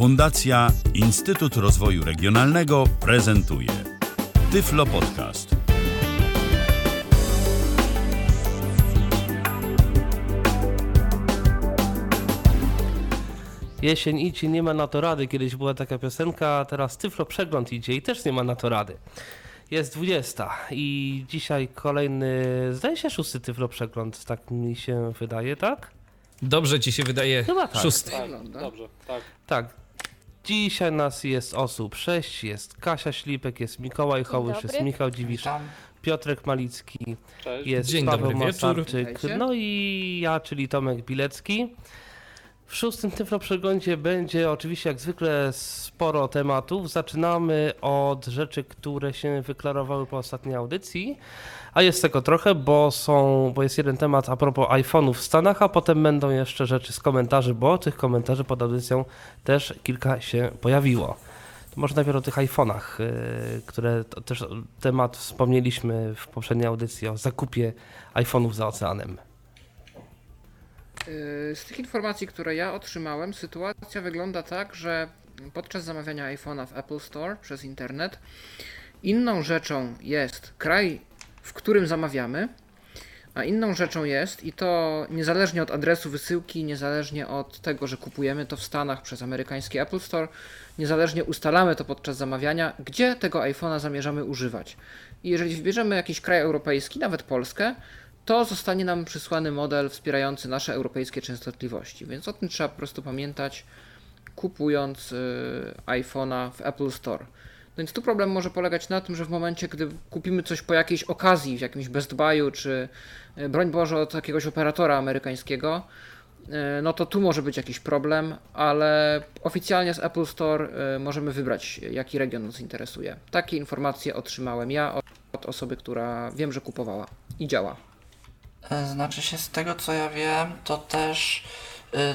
Fundacja Instytut Rozwoju Regionalnego prezentuje Tyflo Podcast. Jesień idzie, nie ma na to rady. Kiedyś była taka piosenka, a teraz Tyflo Przegląd idzie i też nie ma na to rady. Jest 20 i dzisiaj kolejny, zdaje się szósty Tyflo Przegląd, tak mi się wydaje, tak? Dobrze ci się wydaje Chyba tak. szósty. Dobrze, tak. Tak. Dzisiaj nas jest osób 6, jest Kasia Ślipek, jest Mikołaj Hołysz, jest. Michał Dziwisz. Piotrek Malicki, Cześć. jest Dzień Paweł. Masarczyk, no i ja, czyli Tomek Bilecki. W szóstym Tyflo Przeglądzie będzie oczywiście jak zwykle sporo tematów. Zaczynamy od rzeczy, które się wyklarowały po ostatniej audycji, a jest tego trochę, bo są, bo jest jeden temat a propos iPhone'ów w Stanach, a potem będą jeszcze rzeczy z komentarzy, bo tych komentarzy pod audycją też kilka się pojawiło. To może najpierw o tych iPhone'ach, yy, które też temat wspomnieliśmy w poprzedniej audycji o zakupie iPhone'ów za oceanem. Yy, Z tych informacji, które ja otrzymałem, sytuacja wygląda tak, że podczas zamawiania iPhone'a w Apple Store przez internet, inną rzeczą jest kraj, w którym zamawiamy, a inną rzeczą jest, i to niezależnie od adresu wysyłki, niezależnie od tego, że kupujemy to w Stanach przez amerykański Apple Store, niezależnie ustalamy to podczas zamawiania, gdzie tego iPhone'a zamierzamy używać. I jeżeli wybierzemy jakiś kraj europejski, nawet Polskę, to zostanie nam przysłany model wspierający nasze europejskie częstotliwości. Więc o tym trzeba po prostu pamiętać, kupując y, iPhone'a w Apple Store. Więc tu problem może polegać na tym, że w momencie, gdy kupimy coś po jakiejś okazji, w jakimś Best Buy'u, czy y, broń Boże od jakiegoś operatora amerykańskiego, y, no to tu może być jakiś problem, ale oficjalnie z Apple Store y, możemy wybrać, jaki region nas interesuje. Takie informacje otrzymałem ja od, osoby, która wiem, że kupowała i działa. E, Znaczy się z tego co ja wiem, to też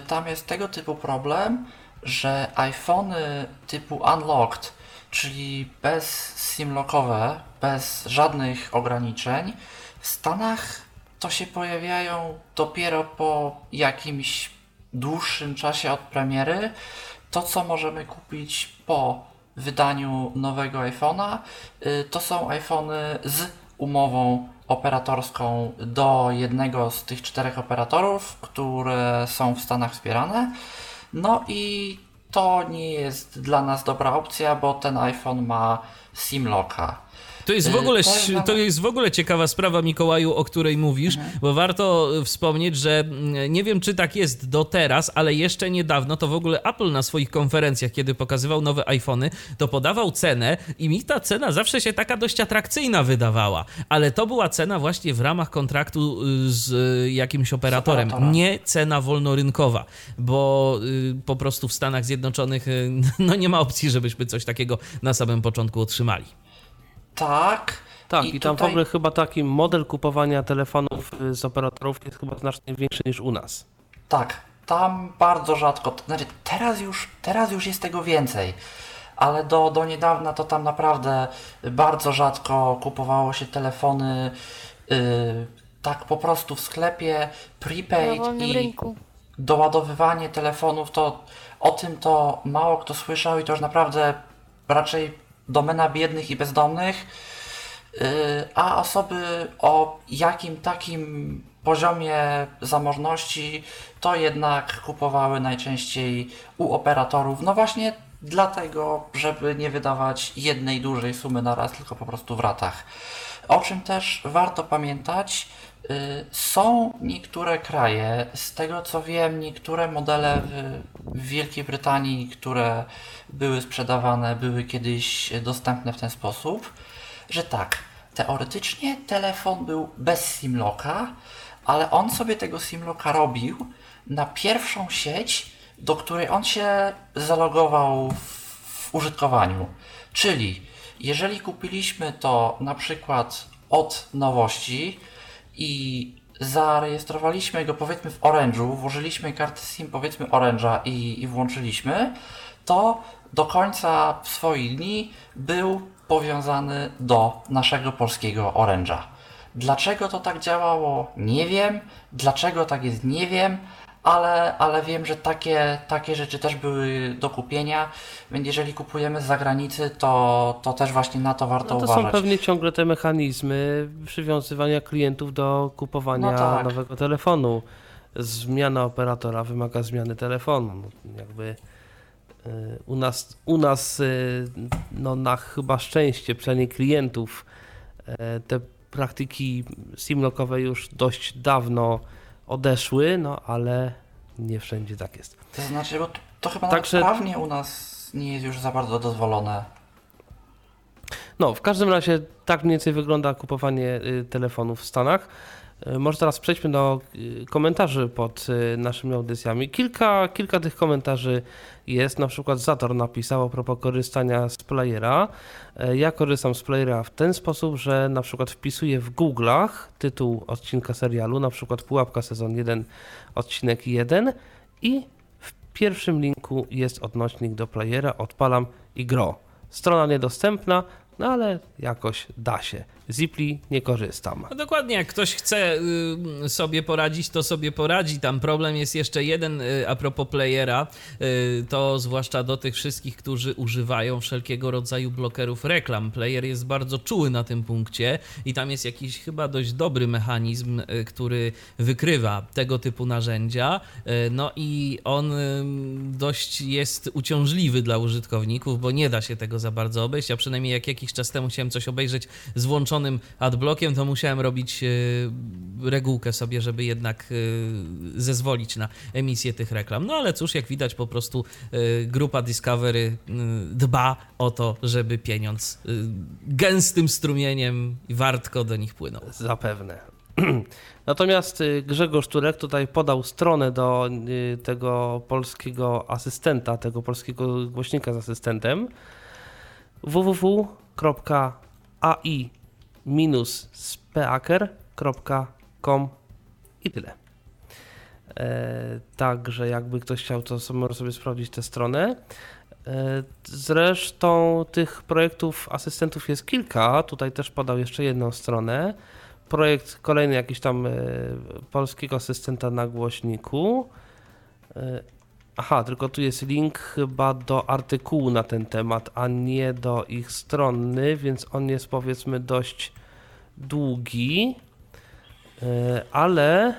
tam jest tego typu problem, że iPhony typu unlocked, czyli bez simlockowe, bez żadnych ograniczeń, w Stanach to się pojawiają dopiero po jakimś dłuższym czasie od premiery. To co możemy kupić po wydaniu nowego iPhone'a, y, to są iPhony z umową operatorską do jednego z tych czterech operatorów, które są w Stanach wspierane. No i to nie jest dla nas dobra opcja, bo ten iPhone ma SIM-locka. To jest, w ogóle, to jest w ogóle ciekawa sprawa, Mikołaju, o której mówisz, Mhm. bo warto wspomnieć, że mm, nie wiem, czy tak jest do teraz, ale jeszcze niedawno to w ogóle Apple na swoich konferencjach, kiedy pokazywał nowe iPhony, to podawał cenę i mi ta cena zawsze się taka dość atrakcyjna wydawała, ale to była cena właśnie w ramach kontraktu y, z y, jakimś operatorem, operatorem. nie cena wolnorynkowa, bo y, po prostu w Stanach Zjednoczonych y, no nie ma opcji, żebyśmy coś takiego na samym początku otrzymali. Tak. Tak, i, tam w tutaj- ogóle chyba taki model kupowania telefonów y, z operatorów jest chyba znacznie większy niż u nas. Tak, tam bardzo rzadko, znaczy teraz już, teraz już jest tego więcej, ale do, do niedawna to tam naprawdę bardzo rzadko kupowało się telefony yy, tak po prostu w sklepie, prepaid i rynku. doładowywanie telefonów, to o tym to mało kto słyszał i to już naprawdę raczej domena biednych i bezdomnych. Yy, A osoby o jakim takim poziomie zamożności to jednak kupowały najczęściej u operatorów. No właśnie dlatego, żeby nie wydawać jednej dużej sumy na raz, tylko po prostu w ratach. O czym też warto pamiętać, yy, są niektóre kraje, z tego co wiem, niektóre modele w Wielkiej Brytanii, które były sprzedawane, były kiedyś dostępne w ten sposób, że tak, teoretycznie telefon był bez simlocka, ale on sobie tego simlocka robił na pierwszą sieć, do której on się zalogował w, w użytkowaniu. Czyli jeżeli kupiliśmy to na przykład od nowości i zarejestrowaliśmy go powiedzmy w Orange'u, włożyliśmy kartę SIM powiedzmy Orange'a i, i włączyliśmy, to do końca swoich dni był powiązany do naszego polskiego Orange'a. Dlaczego to tak działało? Nie wiem. Dlaczego tak jest? Nie wiem. ale, ale wiem, że takie, takie rzeczy też były do kupienia, więc jeżeli kupujemy z zagranicy, to, to też właśnie na to warto No to uważać. są pewnie ciągle te mechanizmy przywiązywania klientów do kupowania No tak. nowego telefonu. Zmiana operatora wymaga zmiany telefonu. No, Jakby u nas, u nas y, no, na chyba szczęście, przynajmniej klientów, y, te praktyki simlockowe już dość dawno odeszły, no ale nie wszędzie tak jest. To znaczy, bo to, to chyba Także- nawet prawnie u nas nie jest już za bardzo dozwolone. No, w każdym razie tak mniej więcej wygląda kupowanie y, telefonów w Stanach. Y, Może teraz przejdźmy do y, komentarzy pod y, naszymi audycjami. Kilka, kilka tych komentarzy jest. Na przykład Zator napisał a propos korzystania z playera. E, Ja korzystam z playera w ten sposób, że na przykład wpisuję w Google'ach tytuł odcinka serialu, na przykład Pułapka sezon 1, odcinek 1 i w pierwszym linku jest odnośnik do playera, odpalam i gro. Strona niedostępna, no ale jakoś da się. Zipli nie korzystam. No dokładnie, jak ktoś chce y, sobie poradzić, to sobie poradzi. Tam problem jest jeszcze jeden y, a propos playera, y, to zwłaszcza do tych wszystkich, którzy używają wszelkiego rodzaju blokerów reklam. Player jest bardzo czuły na tym punkcie i tam jest jakiś chyba dość dobry mechanizm, y, który wykrywa tego typu narzędzia. Y, No i on y, dość jest uciążliwy dla użytkowników, bo nie da się tego za bardzo obejść. Ja przynajmniej jak jakiś czas temu chciałem coś obejrzeć z adblockiem, to musiałem robić y, regułkę sobie, żeby jednak y, zezwolić na emisję tych reklam. No ale cóż, jak widać, po prostu y, grupa Discovery dba o to, żeby pieniądz gęstym strumieniem wartko do nich płynął. Zapewne. Natomiast Grzegorz Turek tutaj podał stronę do tego polskiego asystenta, tego polskiego głośnika z asystentem www.ai-speaker.com i tyle. E, Także jakby ktoś chciał, to może sobie sprawdzić tę stronę. E, Zresztą tych projektów asystentów jest kilka. Tutaj też podał jeszcze jedną stronę. Projekt kolejny jakiś tam e, polskiego asystenta na głośniku. Aha, tylko tu jest link chyba do artykułu na ten temat, a nie do ich strony, więc on jest powiedzmy dość długi. E, Ale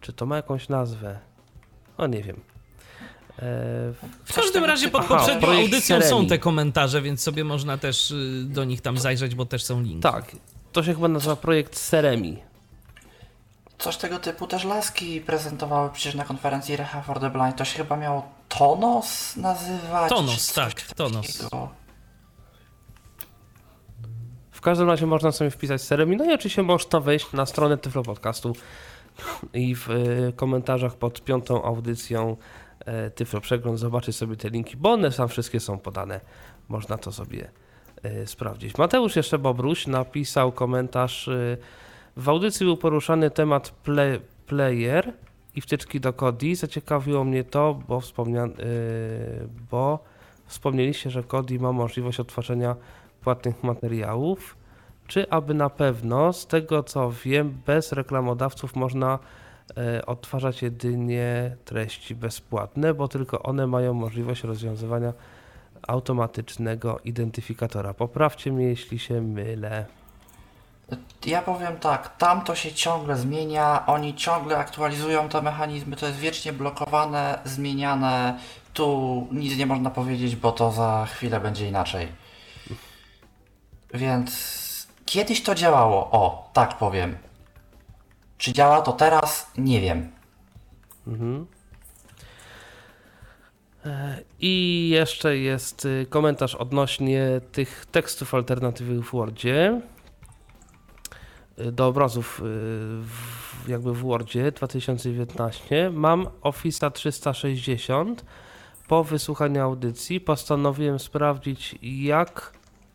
czy to ma jakąś nazwę? O nie wiem. E, W każdym razie pod Aha, poprzednią projekt audycją są te komentarze, więc sobie można też y, do nich tam zajrzeć, bo też są linki. Tak, to się chyba nazywa projekt Seremi. Coś tego typu też laski prezentowały przecież na konferencji Reha for the Blind. To się chyba miało Tonos nazywać? Tonos, tak, Tonos. W każdym razie można sobie wpisać Seremi. No i oczywiście można wejść na stronę Tyflo Podcastu i w y, komentarzach pod piątą audycją e, Tyflo Przegląd zobaczyć sobie te linki, bo one tam wszystkie są podane. Można to sobie e, sprawdzić. Mateusz jeszcze Bobruś napisał komentarz. Y, W audycji był poruszany temat play, player i wtyczki do Kodi. Zaciekawiło mnie to, bo, wspomnia, y, bo wspomnieliście, że Kodi ma możliwość odtwarzania płatnych materiałów. Czy aby na pewno, z tego co wiem, bez reklamodawców można e, odtwarzać jedynie treści bezpłatne, bo tylko one mają możliwość rozwiązywania automatycznego identyfikatora. Poprawcie mnie, jeśli się mylę. Ja powiem tak, tam to się ciągle zmienia, oni ciągle aktualizują te mechanizmy, to jest wiecznie blokowane, zmieniane. Tu nic nie można powiedzieć, bo to za chwilę będzie inaczej. Więc kiedyś to działało, o, tak powiem. Czy działa to teraz? Nie wiem. I jeszcze jest y, komentarz odnośnie tych tekstów alternatywnych w Wordzie. Y, Do obrazów y, w, jakby w Wordzie 2019. Mam Office'a 360. Po wysłuchaniu audycji postanowiłem sprawdzić jak,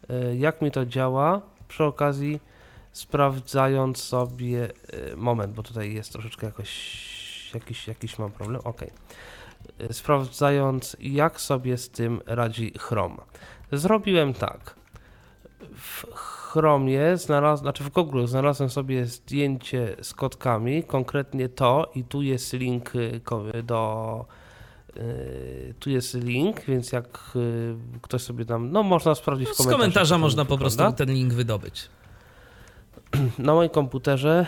y, jak mi to działa. Przy okazji sprawdzając sobie moment, bo tutaj jest troszeczkę jakoś jakiś, jakiś mam problem. Y, sprawdzając, jak sobie z tym radzi Chrome. Zrobiłem tak. W Chromie, znalaz... znaczy w Google znalazłem sobie zdjęcie z kotkami, konkretnie to i tu jest link y, do y, tu jest link, więc jak y, ktoś sobie tam, no można sprawdzić w Z komentarzach. komentarza jak to można po prostu wygląda. ten link wydobyć. Na moim komputerze.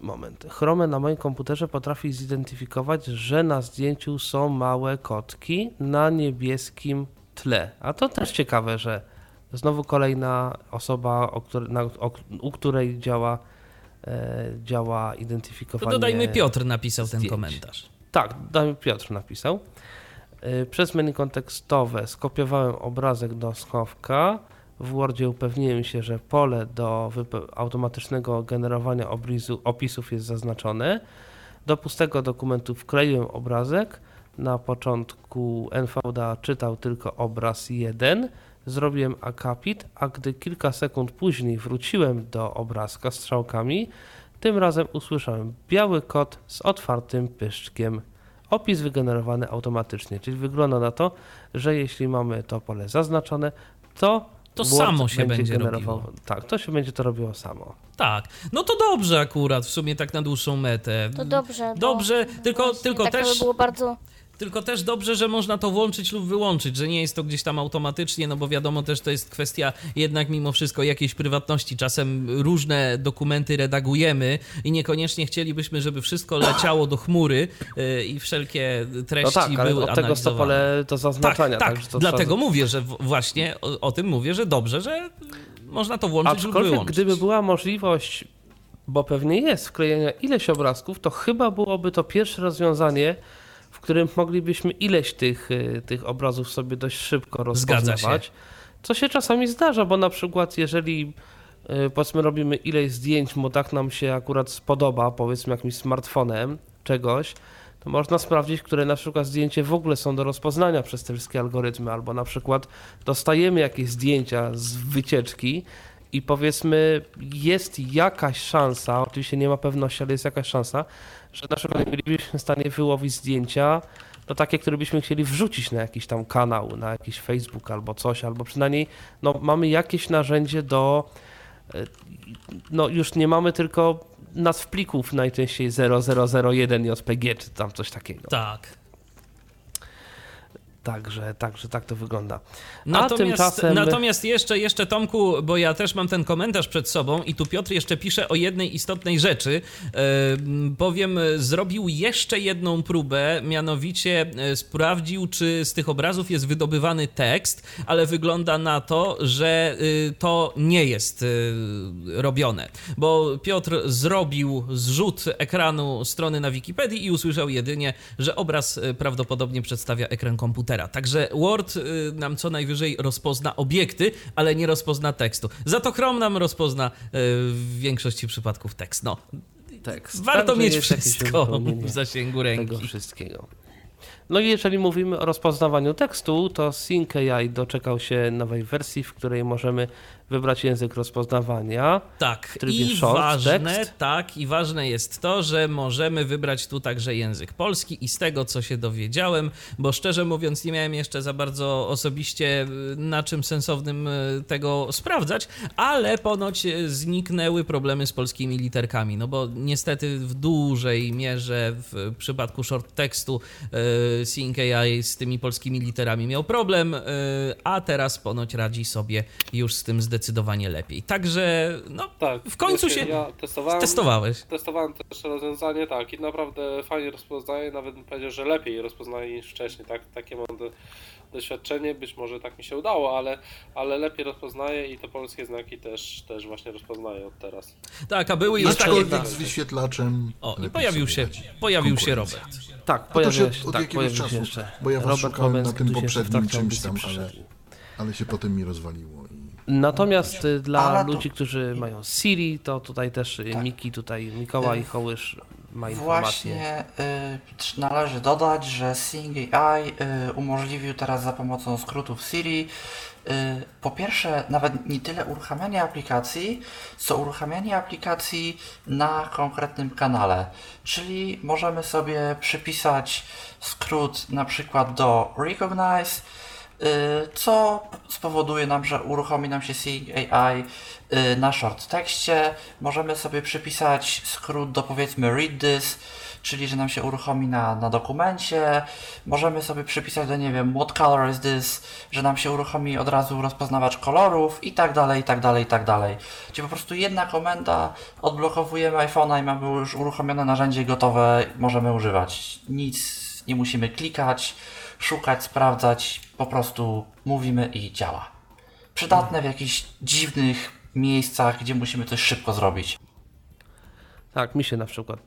Moment. Chrome na moim komputerze potrafi zidentyfikować, że na zdjęciu są małe kotki na niebieskim tle. A to też ciekawe, że znowu kolejna osoba, o której, na, o, u której działa, e, działa To identyfikowanie. dodajmy Piotr napisał ten zdjęć. komentarz. Tak, daj- Piotr napisał. Y, Przez menu kontekstowe skopiowałem obrazek do schowka. W Wordzie upewniłem się, że pole do automatycznego generowania oblizu, opisów jest zaznaczone. Do pustego dokumentu wkleiłem obrazek. Na początku NVDA czytał tylko obraz 1. Zrobiłem akapit, a gdy kilka sekund później wróciłem do obrazka strzałkami, tym razem usłyszałem biały kot z otwartym pyszczkiem. Opis wygenerowany automatycznie, czyli wygląda na to, że jeśli mamy to pole zaznaczone, to To Word samo się będzie robiło. Tak, to się będzie to robiło samo. Tak. No to dobrze akurat, w sumie tak na dłuższą metę. To dobrze. bo Dobrze, tylko- właśnie tylko tak też- To by było bardzo. Tylko też dobrze, że można to włączyć lub wyłączyć, że nie jest to gdzieś tam automatycznie, no bo wiadomo też to jest kwestia jednak mimo wszystko jakiejś prywatności. Czasem różne dokumenty redagujemy i niekoniecznie chcielibyśmy, żeby wszystko leciało do chmury yy, i wszelkie No treści tak, ale były od tego jest to analizowane. pole do zaznaczania. tak, tak, tak. dlatego trzeba... mówię, że właśnie o, o tym mówię, że dobrze, że można to włączyć lub Aczkolwiek wyłączyć. gdyby była możliwość, bo pewnie jest, wklejenia ileś obrazków, to chyba byłoby to pierwsze rozwiązanie, którym moglibyśmy ileś tych, y, tych obrazów sobie dość szybko rozpoznawać. Co się czasami zdarza, bo na przykład jeżeli y, powiedzmy robimy ileś zdjęć, bo tak nam się akurat spodoba, powiedzmy jakimś smartfonem czegoś, to można sprawdzić, które na przykład zdjęcie w ogóle są do rozpoznania przez te wszystkie algorytmy, albo na przykład dostajemy jakieś zdjęcia z wycieczki i powiedzmy jest jakaś szansa, oczywiście nie ma pewności, ale jest jakaś szansa, że na przykład bylibyśmy w stanie wyłowić zdjęcia, no takie, które byśmy chcieli wrzucić na jakiś tam kanał, na jakiś Facebook albo coś, albo przynajmniej no, mamy jakieś narzędzie do e, no już nie mamy tylko nazw plików najczęściej 0001 JPG czy tam coś takiego. Tak. Także, także tak to wygląda. Natomiast, tymczasem- natomiast jeszcze, jeszcze Tomku, bo ja też mam ten komentarz przed sobą i tu Piotr jeszcze pisze o jednej istotnej rzeczy. E, bowiem zrobił jeszcze jedną próbę, mianowicie e, sprawdził, czy z tych obrazów jest wydobywany tekst, ale wygląda na to, że y, to nie jest robione. Bo Piotr zrobił zrzut ekranu strony na Wikipedii i usłyszał jedynie, że obraz prawdopodobnie przedstawia ekran komputera. Także Word y, nam co najwyżej rozpozna obiekty, ale nie rozpozna tekstu. Za to Chrome nam rozpozna y, w większości przypadków tekst. No, Tekst. warto mieć wszystko w zasięgu tego ręki. wszystkiego. No i jeżeli mówimy o rozpoznawaniu tekstu, to SyncAI doczekał się nowej wersji, w której możemy wybrać język rozpoznawania. Tak, i short ważne, tekst. tak, i ważne jest to, że możemy wybrać tu także język polski i z tego, co się dowiedziałem, bo szczerze mówiąc nie miałem jeszcze za bardzo osobiście y, na czym sensownym y, tego sprawdzać, ale ponoć y, zniknęły problemy z polskimi literkami, no bo niestety w dużej mierze w przypadku short tekstu SyncAI z tymi polskimi literami miał problem, a teraz ponoć radzi sobie już z tym zdecydowanie lepiej. Także no, Tak. w końcu się Ja testowałem, testowałeś. testowałem też rozwiązanie, tak, i naprawdę fajnie rozpoznaje, nawet bym powiedział, że lepiej rozpoznaje niż wcześniej, tak, takie mam do, doświadczenie, być może tak mi się udało, ale, ale lepiej rozpoznaje i te polskie znaki też, też właśnie rozpoznaje od teraz. Tak, a były już takie... Aczkolwiek z wyświetlaczem. O, i pojawił się, pojawił się. Robert. Tak, to pojawił się się, od tak, jakiegoś się czasu, jeszcze. bo ja was Robert szukałem na tym się poprzednim trakcie czymś tam, ale, ale się potem mi rozwaliło. Natomiast y, dla to- ludzi, którzy mają Siri, to tutaj też y, Tak. Miki, tutaj Mikołaj Y, Hołysz ma informację. Właśnie y, należy dodać, że Sing AI y, umożliwił teraz za pomocą skrótów Siri y, po pierwsze nawet nie tyle uruchamianie aplikacji, co uruchamianie aplikacji na konkretnym kanale. Czyli możemy sobie przypisać skrót na przykład do Recognize co spowoduje nam, że uruchomi nam się Seeing AI y, na short tekście. Możemy sobie przypisać skrót do powiedzmy read this, czyli że nam się uruchomi na, na dokumencie. Możemy sobie przypisać do, nie wiem, what color is this, że nam się uruchomi od razu rozpoznawacz kolorów i tak dalej, i tak dalej, i tak dalej. Czyli po prostu jedna komenda, odblokowujemy iPhone'a i mamy już uruchomione narzędzie gotowe, możemy używać. Nic nie musimy klikać, szukać, sprawdzać, po prostu mówimy i działa. Przydatne w jakichś dziwnych miejscach, gdzie musimy coś szybko zrobić. Tak, mi się na przykład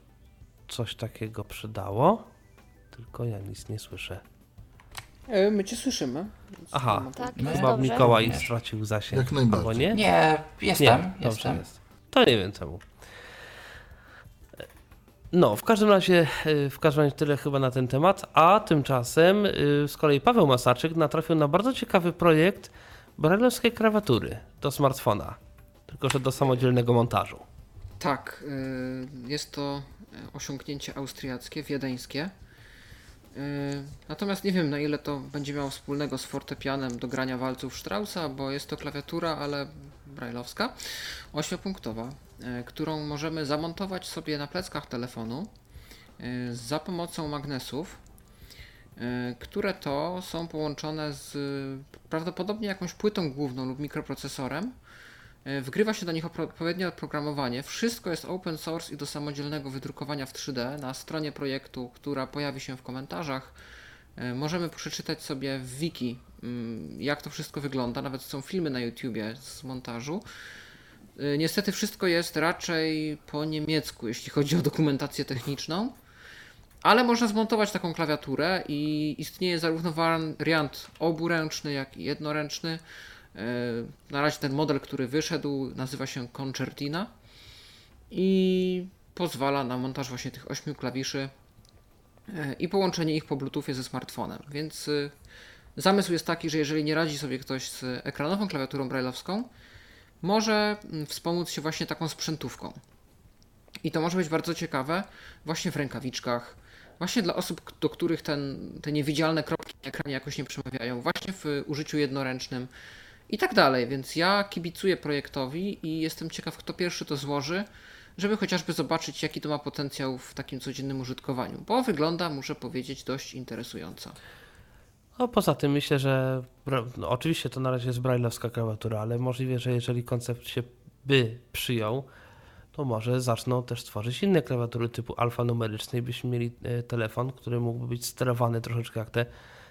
coś takiego przydało, tylko ja nic nie słyszę. E, My cię słyszymy. więc Aha. nie ma Tak, No, Chyba dobrze. Mikołaj stracił zasięg. Jak najbardziej. Albo nie? Nie, jestem, dobrze jestem. jest. To nie wiem czemu. No, w każdym razie, y, w każdym razie tyle chyba na ten temat, a tymczasem y, z kolei Paweł Masarczyk natrafił na bardzo ciekawy projekt brajlowskiej krawatury do smartfona, tylko że do samodzielnego montażu. Tak, y, jest to osiągnięcie austriackie, wiedeńskie. Natomiast nie wiem na ile to będzie miało wspólnego z fortepianem do grania walców Straussa, bo jest to klawiatura, ale brajlowska, ośmiopunktowa, którą możemy zamontować sobie na pleckach telefonu y, za pomocą magnesów, y, które to są połączone z prawdopodobnie jakąś płytą główną lub mikroprocesorem. E, Wgrywa się do nich odpowiednie oprogramowanie. Wszystko jest open source i do samodzielnego wydrukowania w 3D. Na stronie projektu, która pojawi się w komentarzach, e, możemy przeczytać sobie w wiki, mm, jak to wszystko wygląda. Nawet są filmy na YouTubie z montażu. E, Niestety wszystko jest raczej po niemiecku, jeśli chodzi o dokumentację techniczną. Ale można zmontować taką klawiaturę i istnieje zarówno wariant oburęczny, jak i jednoręczny. E, Na razie ten model, który wyszedł, nazywa się Concertina i pozwala na montaż właśnie tych ośmiu klawiszy e, i połączenie ich po Bluetoothie ze smartfonem. Więc y, zamysł jest taki, że jeżeli nie radzi sobie ktoś z ekranową klawiaturą brailleowską, może mm, wspomóc się właśnie taką sprzętówką. I to może być bardzo ciekawe właśnie w rękawiczkach, właśnie dla osób, do których ten, te niewidzialne kropki na ekranie jakoś nie przemawiają, właśnie w użyciu jednoręcznym i tak dalej. Więc ja kibicuję projektowi i jestem ciekaw, kto pierwszy to złoży, żeby chociażby zobaczyć, jaki to ma potencjał w takim codziennym użytkowaniu, bo wygląda, muszę powiedzieć, dość interesująco. No poza tym myślę, że no, oczywiście to na razie jest brajlowska klawiatura, ale możliwe, że jeżeli koncept się by przyjął, to może zaczną też tworzyć inne klawiatury typu alfanumeryczne i byśmy mieli e, telefon, który mógłby być sterowany troszeczkę jak te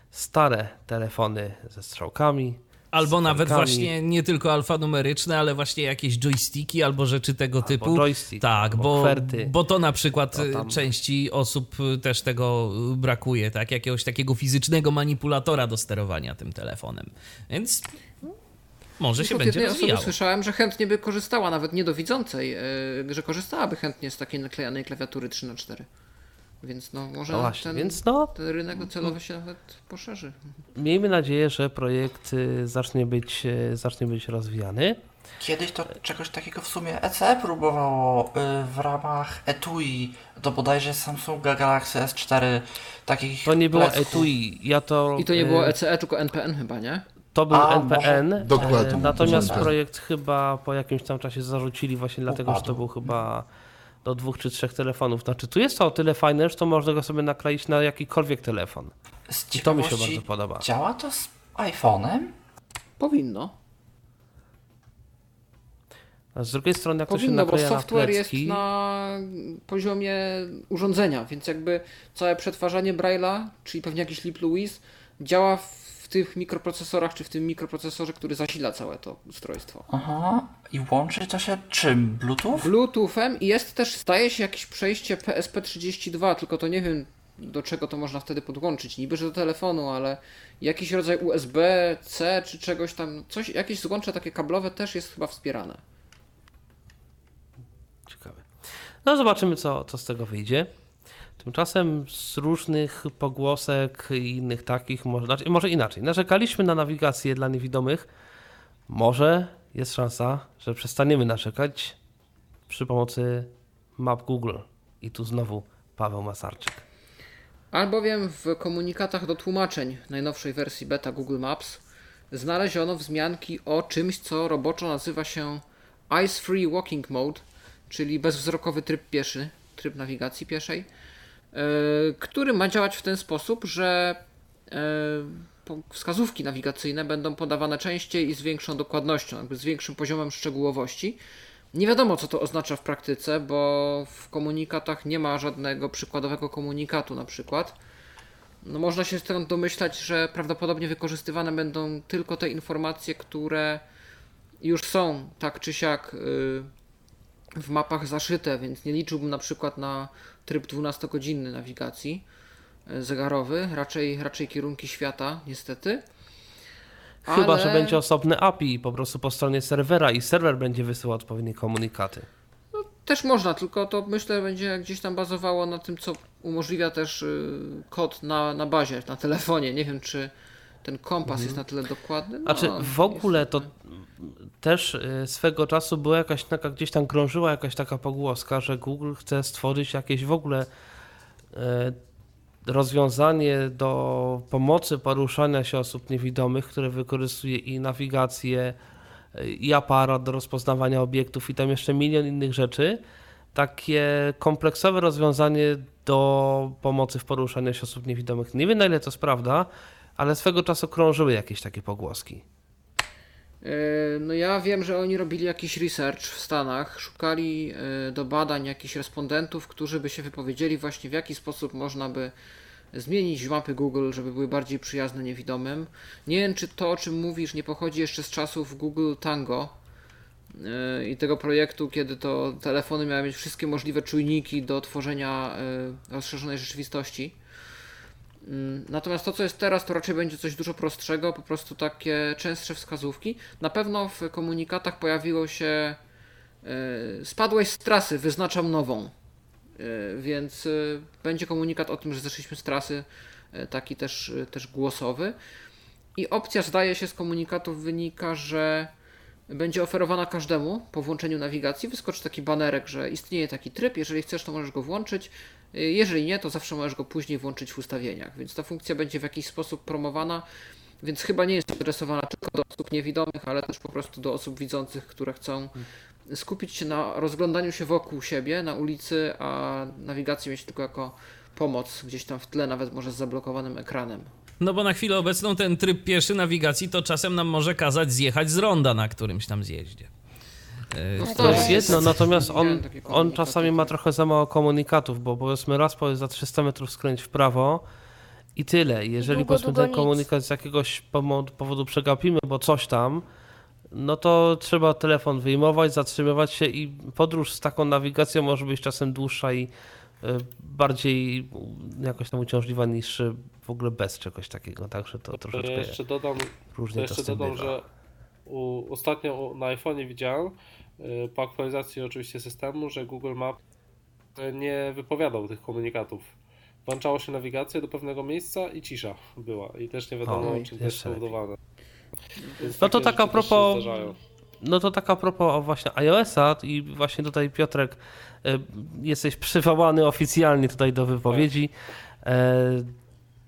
stare telefony ze strzałkami. Albo z nawet właśnie nie tylko alfanumeryczne, ale właśnie jakieś joysticki albo rzeczy tego typu. joystick, tak, albo bo, kwerty. bo to na przykład To y, tam- części osób y, też tego y, brakuje, tak? Jakiegoś takiego fizycznego manipulatora do sterowania tym telefonem. Więc może się będzie jednej osoby rozwijało. słyszałem, że chętnie by korzystała, nawet niedowidzącej, yy, że korzystałaby chętnie z takiej naklejanej klawiatury 3x4. Więc no może No właśnie, ten, więc no, ten rynek docelowy się nawet poszerzy. miejmy nadzieję, że projekt y, zacznie być, y, zacznie być rozwijany. Kiedyś to czegoś takiego w sumie ECE próbowało y, w ramach etui do bodajże Samsunga Galaxy S4 takich To nie było plecków. etui, ja to... I to nie było ECE, tylko NPN chyba, nie? To był A, NPN, może- Dokładnie, e, natomiast projekt chyba po jakimś tam czasie zarzucili właśnie dlatego, że to Upadł. był chyba do dwóch czy trzech telefonów. Znaczy tu jest to o tyle fajne, że to można go sobie nakleić na jakikolwiek telefon. Z I to mi się bardzo podoba. Działa to z iPhone'em? Powinno. A z drugiej strony jak to się Powinno, bo nakleja na software jest plecki, na poziomie urządzenia, więc jakby całe przetwarzanie Braille'a, czyli pewnie jakiś Lip Louis, działa w tych mikroprocesorach, czy w tym mikroprocesorze, który zasila całe to ustrojstwo. Aha. I łączy to się czym? Bluetooth? Bluetoothem i jest też, staje się jakieś przejście PSP32, tylko to nie wiem do czego to można wtedy podłączyć. Niby, że do telefonu, ale jakiś rodzaj USB-C czy czegoś tam, coś, jakieś złącze takie kablowe też jest chyba wspierane. Ciekawe. No zobaczymy, co, co z tego wyjdzie. Tymczasem z różnych pogłosek i innych takich, może, znaczy, może inaczej, narzekaliśmy na nawigację dla niewidomych. Może jest szansa, że przestaniemy narzekać przy pomocy map Google. I tu znowu Paweł Masarczyk. Albowiem w komunikatach do tłumaczeń najnowszej wersji beta Google Maps znaleziono wzmianki o czymś, co roboczo nazywa się Eyes Free Walking Mode, czyli bezwzrokowy tryb pieszy, tryb nawigacji pieszej, który ma działać w ten sposób, że e, wskazówki nawigacyjne będą podawane częściej i z większą dokładnością, jakby z większym poziomem szczegółowości. Nie wiadomo, co to oznacza w praktyce, bo w komunikatach nie ma żadnego przykładowego komunikatu, na przykład. No można się stąd domyślać, że prawdopodobnie wykorzystywane będą tylko te informacje, które już są tak czy siak y, w mapach zaszyte, więc nie liczyłbym na przykład na tryb 12-godzinny nawigacji y, zegarowy, raczej, raczej kierunki świata, niestety. Chyba, że Ale- będzie osobny API po prostu po stronie serwera i serwer będzie wysyłał odpowiednie komunikaty. Też można, tylko to myślę będzie gdzieś tam bazowało na tym, co umożliwia też y, kod na, na bazie, na telefonie. Nie wiem, czy ten kompas jest na tyle dokładny. No, A czy w ogóle to też y, swego czasu była jakaś taka, gdzieś tam krążyła jakaś taka pogłoska, że Google chce stworzyć jakieś w ogóle e, rozwiązanie do pomocy poruszania się osób niewidomych, które wykorzystuje i nawigację, e, i aparat do rozpoznawania obiektów, i tam jeszcze milion innych rzeczy. Takie kompleksowe rozwiązanie do pomocy w poruszaniu się osób niewidomych. Nie wiem na ile to jest prawda, ale swego czasu krążyły jakieś takie pogłoski. Yy, No ja wiem, że oni robili jakiś research w Stanach, szukali yy, do badań jakichś respondentów, którzy by się wypowiedzieli właśnie w jaki sposób można by zmienić mapy Google, żeby były bardziej przyjazne niewidomym. Nie wiem, czy to, o czym mówisz, nie pochodzi jeszcze z czasów Google Tango yy, i tego projektu, kiedy to telefony miały mieć wszystkie możliwe czujniki do tworzenia rozszerzonej rzeczywistości. Mm, Natomiast to, co jest teraz, to raczej będzie coś dużo prostszego, po prostu takie częstsze wskazówki. Na pewno w komunikatach pojawiło się y, spadłeś z trasy, wyznaczam nową. Y, Więc y, będzie komunikat o tym, że zeszliśmy z trasy, taki też, też głosowy. I opcja, zdaje się, z komunikatów wynika, że będzie oferowana każdemu po włączeniu nawigacji. Wyskoczy taki banerek, że istnieje taki tryb. Jeżeli chcesz, to możesz go włączyć. Jeżeli nie, to zawsze możesz go później włączyć w ustawieniach. Więc ta funkcja będzie w jakiś sposób promowana. Więc chyba nie jest adresowana tylko do osób niewidomych, ale też po prostu do osób widzących, które chcą skupić się na rozglądaniu się wokół siebie na ulicy, a nawigację mieć tylko jako pomoc gdzieś tam w tle, nawet może z zablokowanym ekranem. No bo na chwilę obecną ten tryb pieszy nawigacji to czasem nam może kazać zjechać z ronda na którymś tam zjeździe. E, No To Tak. jest jedno, natomiast on, on czasami ma trochę za mało komunikatów, bo powiedzmy raz powiedz za 300 metrów skręć w prawo i tyle. Jeżeli długo, powiedzmy długo ten nic. komunikat z jakiegoś powodu przegapimy, bo coś tam, no to trzeba telefon wyjmować, zatrzymywać się i podróż z taką nawigacją może być czasem dłuższa i e, bardziej u- jakoś tam uciążliwa niż e, w ogóle bez czegoś takiego, także to troszeczkę jeszcze dodam, różnie to jeszcze dodam bywa. że u, ostatnio na iPhone'ie widziałem y, po aktualizacji oczywiście systemu, że Google Map nie wypowiadał tych komunikatów. Włączało się nawigację do pewnego miejsca i cisza była. I też nie wiadomo, Oj, czym to jest spowodowane. No to tak a propos-. No to tak a propos właśnie iOS-a i właśnie tutaj Piotrek e, jesteś przywołany oficjalnie tutaj do wypowiedzi. E,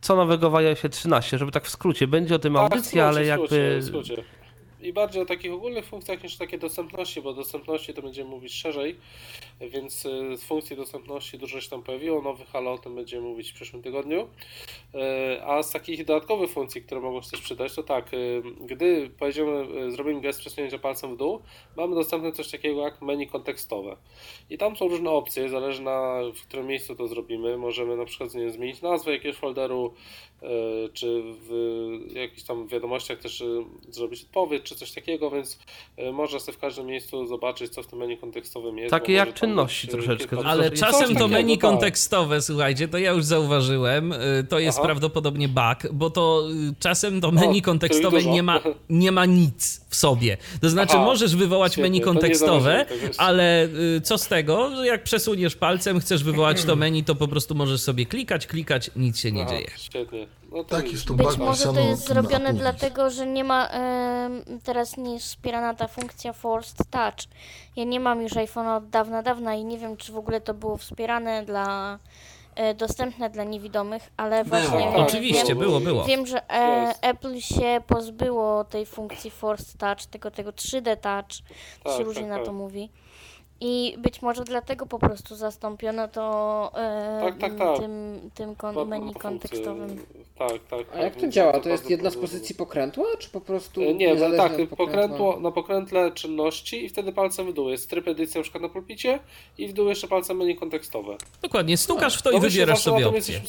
Co nowego w iOSie 13, żeby tak w skrócie, będzie o tym Tak, audycja, skrócie, ale jakby skrócie, skrócie. I bardziej o takich ogólnych funkcjach niż takie dostępności, bo o dostępności to będziemy mówić szerzej, więc z funkcji dostępności dużo się tam pojawiło nowych, ale o tym będziemy mówić w przyszłym tygodniu. Y, A z takich dodatkowych funkcji, które mogą się też przydać, to tak, y, gdy pojedziemy, zrobimy gest przesunięcia palcem w dół, mamy dostępne coś takiego jak menu kontekstowe. I tam są różne opcje, zależy na w którym miejscu to zrobimy. Możemy na przykład zmienić nazwę jakiegoś folderu, czy w jakichś tam wiadomościach też y, zrobić odpowiedź, czy coś takiego, więc y, można sobie w każdym miejscu zobaczyć, co w tym menu kontekstowym jest. Takie jak czynności y, troszeczkę, Ale czasem to menu tak. kontekstowe, słuchajcie, to ja już zauważyłem, y, to jest Aha. prawdopodobnie bug, bo to y, czasem to menu kontekstowe nie ma, nie ma nic w sobie. To znaczy Aha, możesz wywołać świetnie, menu kontekstowe, ale y, co z tego, że jak przesuniesz palcem, chcesz wywołać to menu, to po prostu możesz sobie klikać, klikać, nic się nie Aha, dzieje. Świetnie. No to Tak, widzisz. jest to Być może to jest zrobione dlatego, że nie ma em, teraz nie jest wspierana ta funkcja Forced Touch. Ja nie mam już iPhone'a od dawna, dawna i nie wiem, czy w ogóle to było wspierane dla e, dostępne dla niewidomych, ale właśnie Tak, wiem, Oczywiście, wiem, było, było. wiem, że e. Apple się pozbyło tej funkcji Force Touch, tego, tego 3D Touch, Tak, się różnie tak, na tak. to mówi. I być może dlatego po prostu zastąpiono to e, Tak, tak, tak. tym, tym kon- menu kontekstowym. Tak, tak. A tak, jak to działa? To jest jedna z pozycji pokrętła, czy po prostu E, Nie, no tak, pokrętło, na pokrętle czynności i wtedy palcem w dół. Jest tryb edycji na przykład na pulpicie i w dół jeszcze palcem menu kontekstowe. Dokładnie, stukasz w to i Domyślnie wybierasz sobie tym opcję.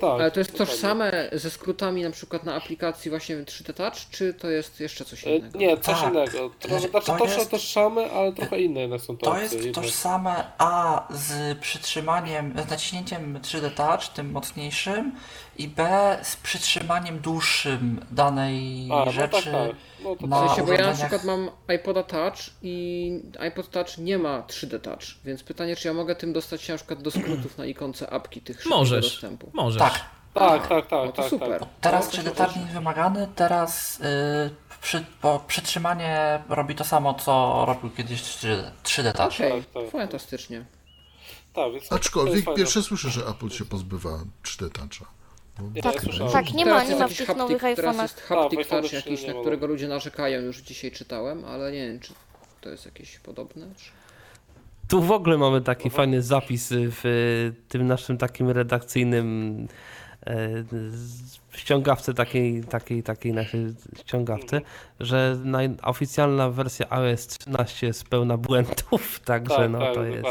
Tak, Ale to jest dokładnie. tożsame ze skrótami na przykład na aplikacji właśnie 3D Touch, czy to jest jeszcze coś E, innego? Nie, coś Tak. innego. To, To znaczy, to, jest- jest... tożsame, ale trochę inne jednak są to To. Jest tożsame A z przytrzymaniem, z naciśnięciem 3D Touch, tym mocniejszym, i B z przytrzymaniem dłuższym danej A, no rzeczy. tak, tak. No to na W sensie, bo ja na przykład mam iPoda Touch i iPod Touch nie ma 3D Touch, więc pytanie, czy ja mogę tym dostać się na przykład do skrótów na ikonce apki tych szybkiego Możesz, dostępu. możesz. Tak, Tak, tak, tak, No to tak, super. tak. teraz No, to 3D się Touch nie jest wymagany, teraz yy, przy, bo przytrzymanie robi to samo, co robił kiedyś 3D, 3D Touch. Okej, Tak, tak. fantastycznie. tak więc Aczkolwiek pierwsze słyszę, że Apple się pozbywa 3D Toucha. Ja Tak, tak, nie teraz ma, nie ma w tych nowych Teraz iPhone'ach. jest haptic Tak, touch jakiś, na którego ludzie narzekają, już dzisiaj czytałem, ale nie wiem, czy to jest jakieś podobne. Czy... Tu w ogóle mamy taki fajny zapis w tym naszym takim redakcyjnym ściągawce, takiej, takiej, takiej naszej ściągawce, że oficjalna wersja iOS 13 jest pełna błędów, także Tak, no tak, to jest...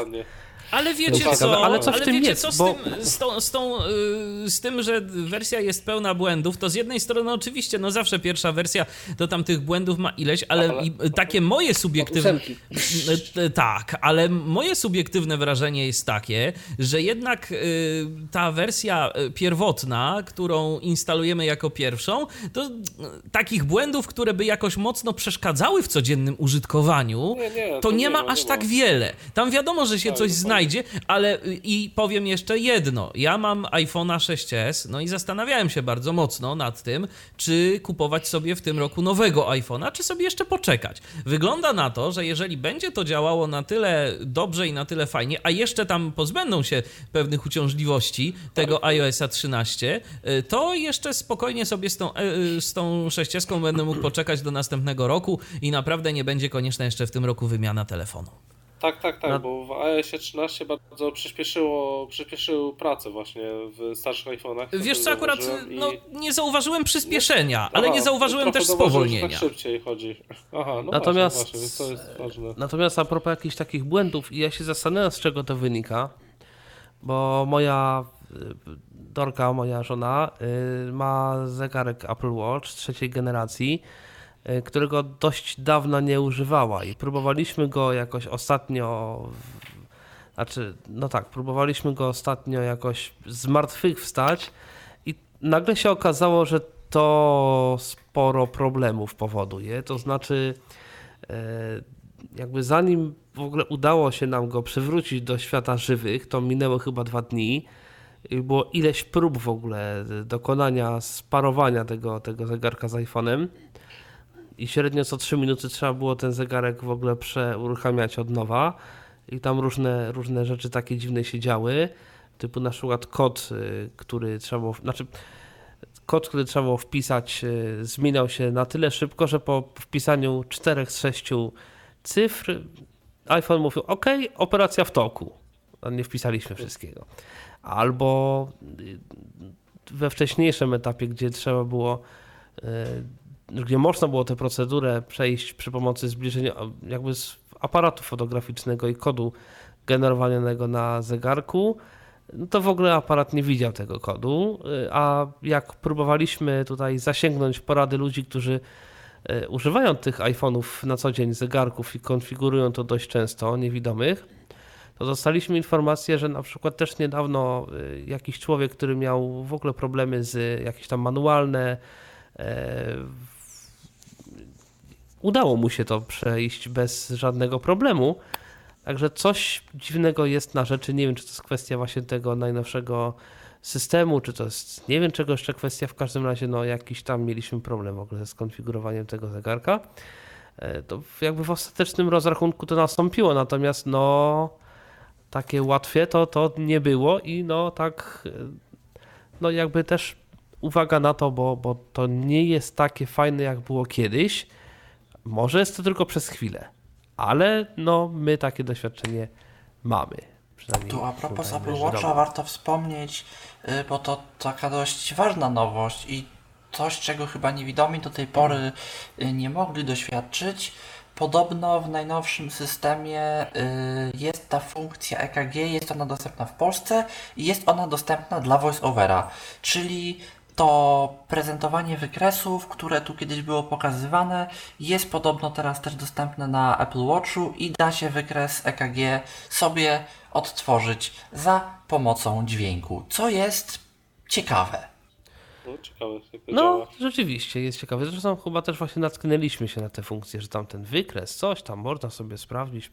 Ale wiecie ciekawe, co, ale co w tym wiecie jest, co z, bo- tym, z, tą, z, tą, y, z tym, że wersja jest pełna błędów, to z jednej strony oczywiście, no zawsze pierwsza wersja to tam tych błędów ma ileś, ale, Ale- i, takie moje subiektywne... Y, Tak, ale moje subiektywne wrażenie jest takie, że jednak y, ta wersja y, pierwotna, którą instalujemy jako pierwszą, to takich błędów, które by jakoś mocno przeszkadzały w codziennym użytkowaniu, Nie, nie, to nie ma ma, aż nie tak wiele. Tam wiadomo, że się Tak, coś dokładnie. Znajdzie, ale y, i powiem jeszcze jedno. Ja mam iPhone'a 6s, no i zastanawiałem się bardzo mocno nad tym, czy kupować sobie w tym roku nowego iPhone'a, czy sobie jeszcze poczekać. Wygląda na to, że jeżeli będzie to działało na tyle dobrze i na tyle fajnie, a jeszcze tam pozbędą się pewnych uciążliwości tego iOSa 13, y, to jeszcze spokojnie sobie z tą, e, z tą 6 będę mógł poczekać do następnego roku i naprawdę nie będzie konieczna jeszcze w tym roku wymiana telefonu. Tak, tak, tak, Na- bo w iOSie 13 bardzo przyspieszyło, przyspieszył pracę właśnie w starszych iPhone'ach. Wiesz co, akurat zauważyłem i- no, nie zauważyłem przyspieszenia, ale Aha, nie zauważyłem też że spowolnienia. Tak szybciej chodzi. Aha, no Natomiast- właśnie, właśnie, to jest ważne. Natomiast a propos jakichś takich błędów, i ja się zastanawiam, z czego to wynika, bo moja y, Dorka, moja żona, y, ma zegarek Apple Watch trzeciej generacji, którego dość dawno nie używała i próbowaliśmy go jakoś ostatnio, znaczy, no tak, próbowaliśmy go ostatnio jakoś z martwych wstać i nagle się okazało, że to sporo problemów powoduje, to znaczy e, jakby zanim w ogóle udało się nam go przywrócić do świata żywych, to minęło chyba dwa dni. Było ileś prób w ogóle dokonania sparowania tego, tego zegarka z iPhone'em. I średnio co 3 minuty trzeba było ten zegarek w ogóle przeuruchamiać od nowa. I tam różne, różne rzeczy takie dziwne się działy. Typu na przykład kod, y, który trzeba było. Znaczy, kod, który trzeba było wpisać, y, zmieniał się na tyle szybko, że po wpisaniu 4 z 6 cyfr iPhone mówił: OK, operacja w toku. Nie wpisaliśmy wszystkiego. Albo y, we wcześniejszym etapie, gdzie trzeba było, gdzie można było tę procedurę przejść przy pomocy zbliżenia jakby z aparatu fotograficznego i kodu generowanego na zegarku, no to w ogóle aparat nie widział tego kodu, y, a jak próbowaliśmy tutaj zasięgnąć porady ludzi, którzy y, używają tych iPhone'ów na co dzień, zegarków i konfigurują to dość często, niewidomych, to dostaliśmy informację, że na przykład też niedawno y, jakiś człowiek, który miał w ogóle problemy z jakieś tam manualne, udało mu się to przejść bez żadnego problemu. Także coś dziwnego jest na rzeczy. Nie wiem, czy to jest kwestia właśnie tego najnowszego systemu, czy to jest, nie wiem czego jeszcze kwestia. W każdym razie, no jakiś tam mieliśmy problem w ogóle ze skonfigurowaniem tego zegarka. E, To jakby w ostatecznym rozrachunku to nastąpiło, natomiast no takie łatwe to, to nie było i no tak, no jakby też uwaga na to, bo, bo to nie jest takie fajne jak było kiedyś. Może jest to tylko przez chwilę, ale no my takie doświadczenie mamy. Przynajmniej Tu a propos Apple Watcha warto wspomnieć, y, bo to taka dość ważna nowość i coś, czego chyba niewidomi do tej pory y, nie mogli doświadczyć. Podobno w najnowszym systemie y, jest ta funkcja EKG, jest ona dostępna w Polsce i jest ona dostępna dla VoiceOvera, czyli to prezentowanie wykresów, które tu kiedyś było pokazywane, jest podobno teraz też dostępne na Apple Watchu i da się wykres EKG sobie odtworzyć za pomocą dźwięku, co jest ciekawe. No, ciekawe, No, rzeczywiście jest ciekawe. Zresztą chyba też właśnie natknęliśmy się na tę funkcję, że tam ten wykres, coś tam można sobie sprawdzić,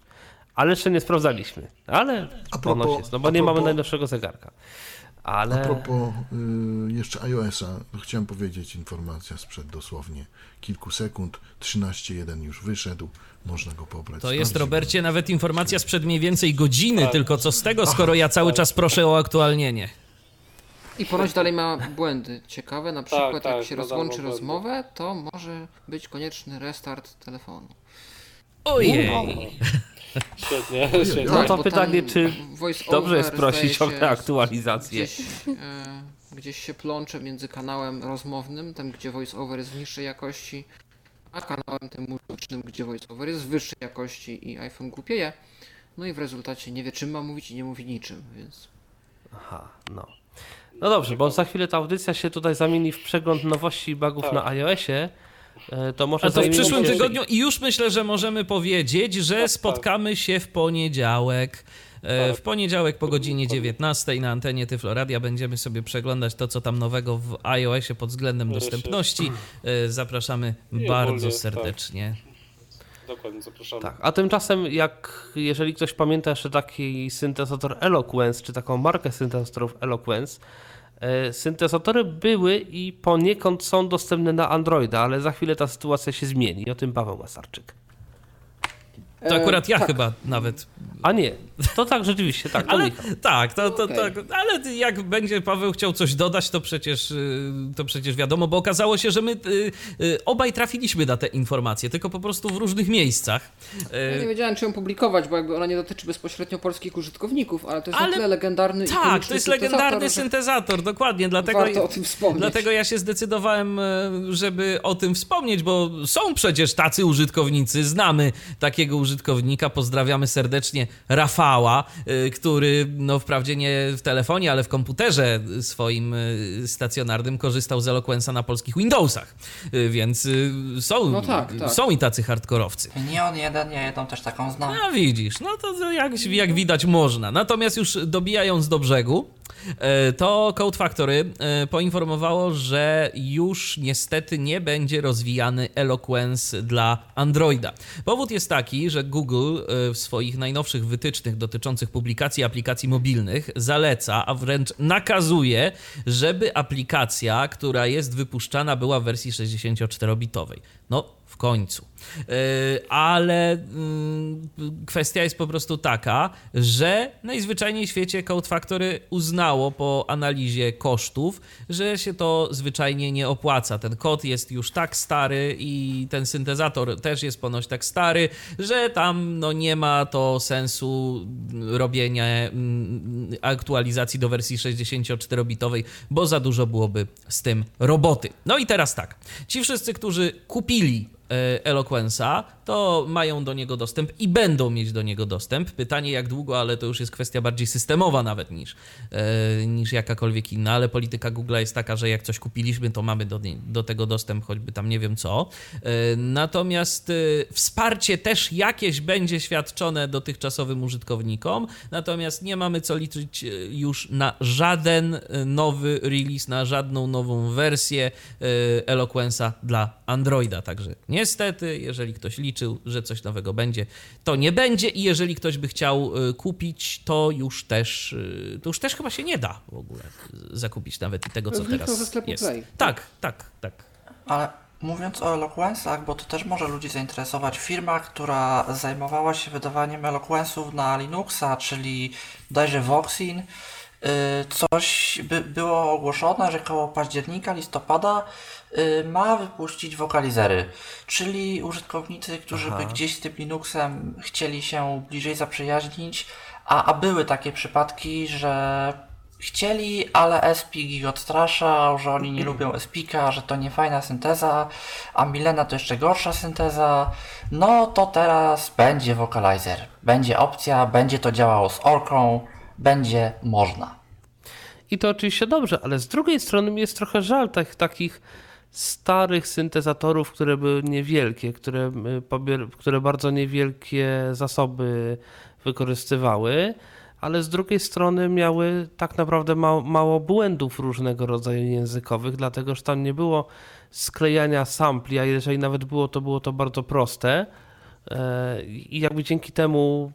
ale jeszcze nie sprawdzaliśmy. Ale A ponoć propos- jest, no bo a nie mamy najnowszego zegarka. Ale A propos y, jeszcze iOS-a, to chciałem powiedzieć informacja sprzed dosłownie kilku sekund. 13.1 już wyszedł, można go pobrać. To jest, Robercie, nawet informacja sprzed mniej więcej godziny, Tak. tylko co z tego, skoro ja cały czas proszę o aktualnienie. I ponoć dalej ma błędy ciekawe, na przykład tak, jak się ma rozłączy rozmowę, to może być konieczny restart telefonu. Ojej. Świetnie, świetnie. No to bo pytanie, czy dobrze jest prosić o aktualizację. Gdzieś, e, gdzieś się plącze między kanałem rozmownym, tam gdzie voiceover jest w niższej jakości, a kanałem tym muzycznym, gdzie voiceover jest w wyższej jakości i iPhone głupieje. No i w rezultacie nie wie czym ma mówić i nie mówi niczym, więc... Aha, no. No dobrze, bo za chwilę ta audycja się tutaj zamieni w przegląd nowości i bugów Tak. na iOSie. E, To może A to w przyszłym się- tygodniu i już myślę, że możemy powiedzieć, że tak. spotkamy się w poniedziałek. E, Tak. W poniedziałek po godzinie 19 na antenie Tyfloradia będziemy sobie przeglądać to, co tam nowego w iOSie pod względem dostępności. E, Zapraszamy I bardzo ogólnie, serdecznie. Dokładnie, zapraszamy. Tak, a tymczasem jak, jeżeli ktoś pamięta jeszcze taki syntezator Eloquence, czy taką markę syntezatorów Eloquence, syntezatory były i poniekąd są dostępne na Androida, ale za chwilę ta sytuacja się zmieni. O tym Paweł Masarczyk. To akurat ja tak. chyba nawet. A nie, to tak rzeczywiście, tak, to Ale Michał. tak, to, to, Okej. tak, ale jak będzie Paweł chciał coś dodać, to przecież, y, to przecież wiadomo, bo okazało się, że my y, y, obaj trafiliśmy na te informacje, tylko po prostu w różnych miejscach. Ja nie wiedziałem, czy ją publikować, bo jakby ona nie dotyczy bezpośrednio polskich użytkowników, ale to jest Ale- na tyle legendarny Tak, to jest syntezator, legendarny że syntezator, dokładnie, dlatego, Warto o tym wspomnieć. dlatego ja się zdecydowałem, e, żeby o tym wspomnieć, bo są przecież tacy użytkownicy, znamy takiego użytkownika, pozdrawiamy serdecznie Rafała, e, który no wprawdzie nie w telefonie, ale w komputerze swoim e, stacjonarnym korzystał z Eloquence'a na polskich Windowsach, E, więc są, No tak, tak. są i tacy hardkorowcy. Nie on jeden, ja jedną też taką znam. No widzisz, no to jak, jak widać można. Natomiast już dobijając do brzegu, to Code Factory e, poinformowało, że już niestety nie będzie rozwijany Eloquence dla Androida. Powód jest taki, że Google e, w swoich najnowszych wytycznych dotyczących publikacji aplikacji mobilnych zaleca, a wręcz nakazuje, żeby aplikacja, która jest wypuszczana, była w wersji 64-bitowej. No, w końcu. Yy, Ale yy, kwestia jest po prostu taka, że najzwyczajniej w świecie Code Factory uznało po analizie kosztów, że się to zwyczajnie nie opłaca. Ten kod jest już tak stary i ten syntezator też jest ponoć tak stary, że tam no, nie ma to sensu robienia mm, aktualizacji do wersji 64-bitowej, bo za dużo byłoby z tym roboty. No i teraz tak. Ci wszyscy, którzy kupili e, Eloquence'a, to mają do niego dostęp i będą mieć do niego dostęp. Pytanie jak długo, ale to już jest kwestia bardziej systemowa nawet niż, e, niż jakakolwiek inna, ale polityka Google'a jest taka, że jak coś kupiliśmy, to mamy do, nie- do tego dostęp, choćby tam nie wiem co. E, Natomiast wsparcie też jakieś będzie świadczone dotychczasowym użytkownikom, natomiast nie mamy co liczyć już na żaden nowy release, na żadną nową wersję e, Eloquence'a dla Androida. Także niestety, jeżeli ktoś liczył, że coś nowego będzie, to nie będzie i jeżeli ktoś by chciał e, kupić, to już też, e, to już też chyba się nie da w ogóle zakupić nawet i tego, co teraz ze sklepu jest. Play. Tak, tak, tak. Ale Mówiąc o Eloquence'ach, bo to też może ludzi zainteresować, firma, która zajmowała się wydawaniem Eloquence'ów na Linuxa, czyli bodajże Voxin, y, coś by było ogłoszone, że koło października, listopada y, ma wypuścić wokalizery, czyli użytkownicy, którzy by gdzieś z tym Linuxem chcieli się bliżej zaprzyjaźnić, a, a były takie przypadki, że chcieli, ale Espik ich odstraszał, że oni nie lubią Espika, że to nie fajna synteza, a Milena to jeszcze gorsza synteza. No to teraz będzie Vocalizer. Będzie opcja, będzie to działało z orką, będzie można. I to oczywiście dobrze, ale z drugiej strony mi jest trochę żal tych takich starych syntezatorów, które były niewielkie, które, y, które bardzo niewielkie zasoby wykorzystywały, ale z drugiej strony miały tak naprawdę mało, mało błędów różnego rodzaju językowych, dlatego że tam nie było sklejania sampli, a jeżeli nawet było, to było to bardzo proste. E, I jakby dzięki temu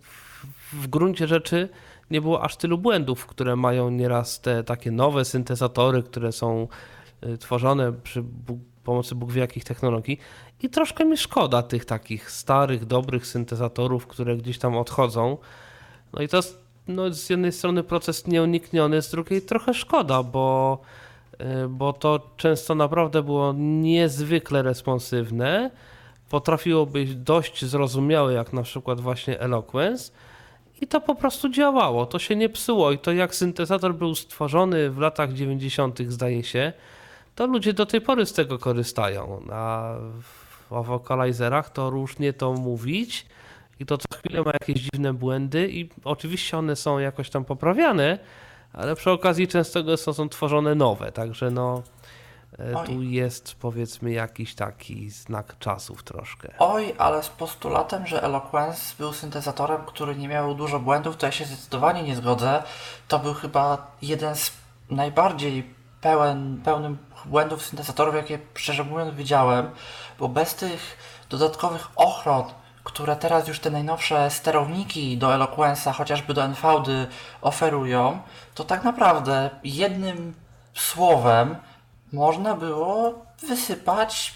w gruncie rzeczy nie było aż tylu błędów, które mają nieraz te takie nowe syntezatory, które są y, tworzone przy pomocy Bóg wie jakich technologii. I troszkę mi szkoda tych takich starych, dobrych syntezatorów, które gdzieś tam odchodzą. No i to jest no, z jednej strony proces nieunikniony, z drugiej trochę szkoda, bo, y, bo to często naprawdę było niezwykle responsywne. Potrafiło być dość zrozumiałe, jak na przykład właśnie Eloquence. I to po prostu działało, to się nie psuło. I to jak syntezator był stworzony w latach 90., zdaje się, to ludzie do tej pory z tego korzystają. A o wokalizerach to różnie to mówić i to co chwilę ma jakieś dziwne błędy i oczywiście one są jakoś tam poprawiane, ale przy okazji często są, są tworzone nowe, także no Oj. tu jest powiedzmy jakiś taki znak czasów troszkę. Oj, ale z postulatem, że Eloquence był syntezatorem, który nie miał dużo błędów, to ja się zdecydowanie nie zgodzę. To był chyba jeden z najbardziej pełen, pełnym błędów syntezatorów, jakie szczerze mówiąc widziałem, bo bez tych dodatkowych ochron, które teraz już te najnowsze sterowniki do Eloquence'a, chociażby do NVD oferują, to tak naprawdę jednym słowem można było wysypać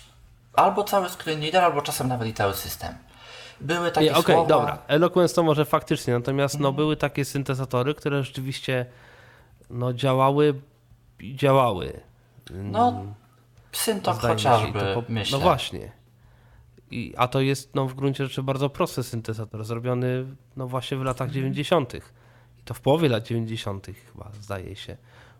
albo cały screen reader, albo czasem nawet i cały system. Były takie okej, słowa... dobra. Eloquence to może faktycznie, natomiast no, były takie syntezatory, które rzeczywiście no, działały i działały. No, mi się, i chociażby, to po- myślę. No właśnie. I, a to jest no, w gruncie rzeczy bardzo prosty syntezator, zrobiony no, właśnie w latach 90. I to w połowie lat 90. chyba, zdaje się.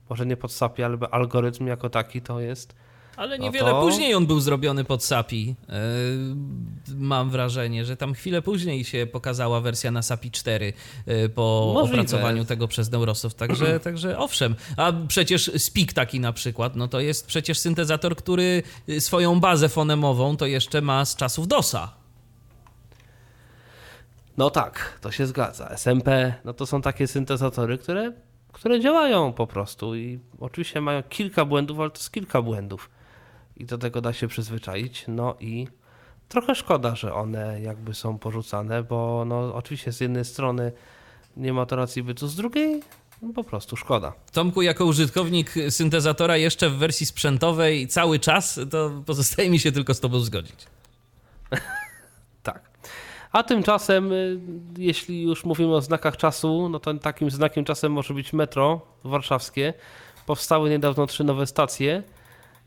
Może nie pod SAPI, ale algorytm jako taki to jest. Ale No niewiele to- później on był zrobiony pod SAPI. Yy, mam wrażenie, że tam chwilę później się pokazała wersja na SAPI 4 yy, po Możliwe. opracowaniu tego przez Neurosoft. Także, także owszem. A przecież Speak taki na przykład, no to jest przecież syntezator, który y, swoją bazę fonemową to jeszcze ma z czasów DOSa. No tak, to się zgadza. SMP, no to są takie syntezatory, które, które działają po prostu i oczywiście mają kilka błędów, ale to jest kilka błędów. I do tego da się przyzwyczaić. No i trochę szkoda, że one jakby są porzucane, bo no oczywiście z jednej strony nie ma to racji bytu, z drugiej no po prostu szkoda. Tomku, jako użytkownik syntezatora jeszcze w wersji sprzętowej cały czas, to pozostaje mi się tylko z tobą zgodzić. Tak. A tymczasem, y, jeśli już mówimy o znakach czasu, no to takim znakiem czasem może być metro warszawskie. Powstały niedawno trzy nowe stacje.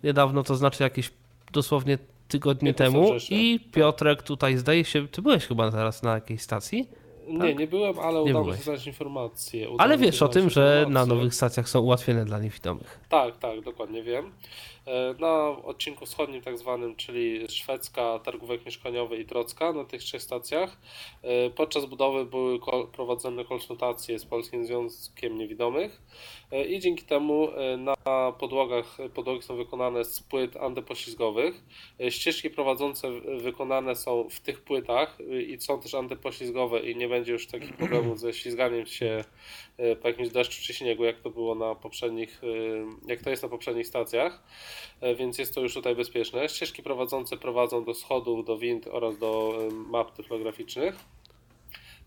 Niedawno to znaczy jakieś dosłownie tygodnie 15 temu. I Piotrek tutaj zdaje się, ty byłeś chyba teraz na jakiejś stacji, Nie, nie byłem, ale Tak? Nie udało mi byłeś. się znaleźć informacje. Ale wiesz o tym, że na nowych stacjach są ułatwienia dla niewidomych. Tak, tak, dokładnie wiem. E, Na odcinku wschodnim tak zwanym, czyli Szwedzka, Targówek Mieszkaniowy i Trocka, na tych trzech stacjach, e, podczas budowy były prowadzone konsultacje z Polskim Związkiem Niewidomych e, i dzięki temu na podłogach, podłogi są wykonane z płyt antypoślizgowych. Ścieżki prowadzące wykonane są w tych płytach i są też antypoślizgowe i nie będzie już takich problemów ze ślizganiem się po jakimś deszczu czy śniegu, jak to było na poprzednich, e, jak to jest na poprzednich stacjach, E, więc jest to już tutaj bezpieczne. Ścieżki prowadzące prowadzą do schodów, do wind oraz do e, map tyflograficznych.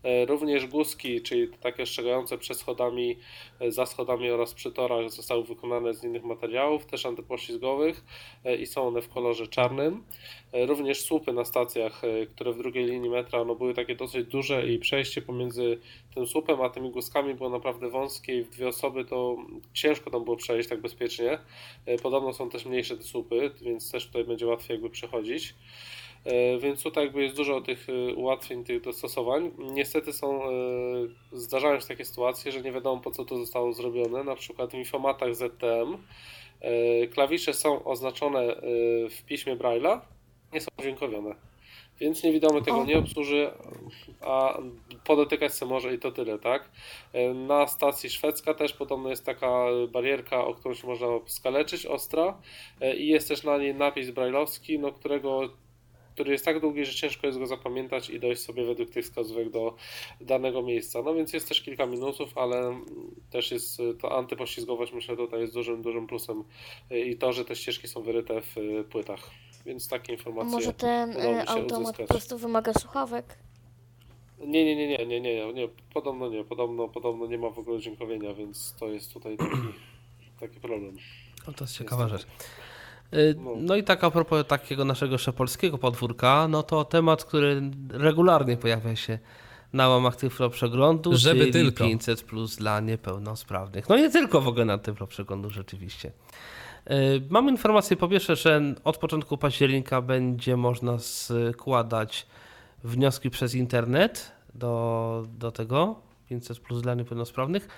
E, Również guzki, czyli takie ostrzegające przed schodami, e, za schodami oraz przy torach zostały wykonane z innych materiałów, też antypoślizgowych e, i są one w kolorze czarnym. Również słupy na stacjach, które w drugiej linii metra no, były takie dosyć duże i przejście pomiędzy tym słupem a tymi guzkami było naprawdę wąskie i w dwie osoby to ciężko tam było przejść tak bezpiecznie. Podobno są też mniejsze te słupy, więc też tutaj będzie łatwiej jakby przechodzić. E, Więc tutaj jakby jest dużo tych e, ułatwień, tych dostosowań. Niestety są, e, zdarzają się takie sytuacje, że nie wiadomo po co to zostało zrobione. Na przykład w infomatach ZTM klawisze są oznaczone w piśmie Braille'a, nie są dźwiękowione. Więc niewidomy tego nie obsłuży, a podotykać se może i to tyle, tak? Na stacji szwedzka też podobno jest taka barierka, o którą się można skaleczyć, ostra i jest też na niej napis brajlowski, no którego który jest tak długi, że ciężko jest go zapamiętać i dojść sobie według tych wskazówek do danego miejsca. No więc jest też kilka minusów, ale też jest to antypoślizgowość, myślę, tutaj jest dużym, dużym plusem i to, że te ścieżki są wyryte w płytach. Więc takie A informacje. może ten automat po uzyskać. prostu wymaga słuchawek? Nie, nie, nie, nie, nie, nie, nie, podobno nie, podobno, podobno nie ma w ogóle dźwiękowienia, więc to jest tutaj taki, taki problem. No to jest ciekawa rzecz. Y, No i tak a propos takiego naszego polskiego podwórka, no to temat, który regularnie pojawia się na łamach Tyflo Przeglądu, Żeby czyli tylko. 500 plus dla niepełnosprawnych. No nie tylko w ogóle na Tyflo Przeglądu rzeczywiście. Y, Mamy informację po pierwsze, że od początku października będzie można składać wnioski przez internet do, do tego 500 plus dla niepełnosprawnych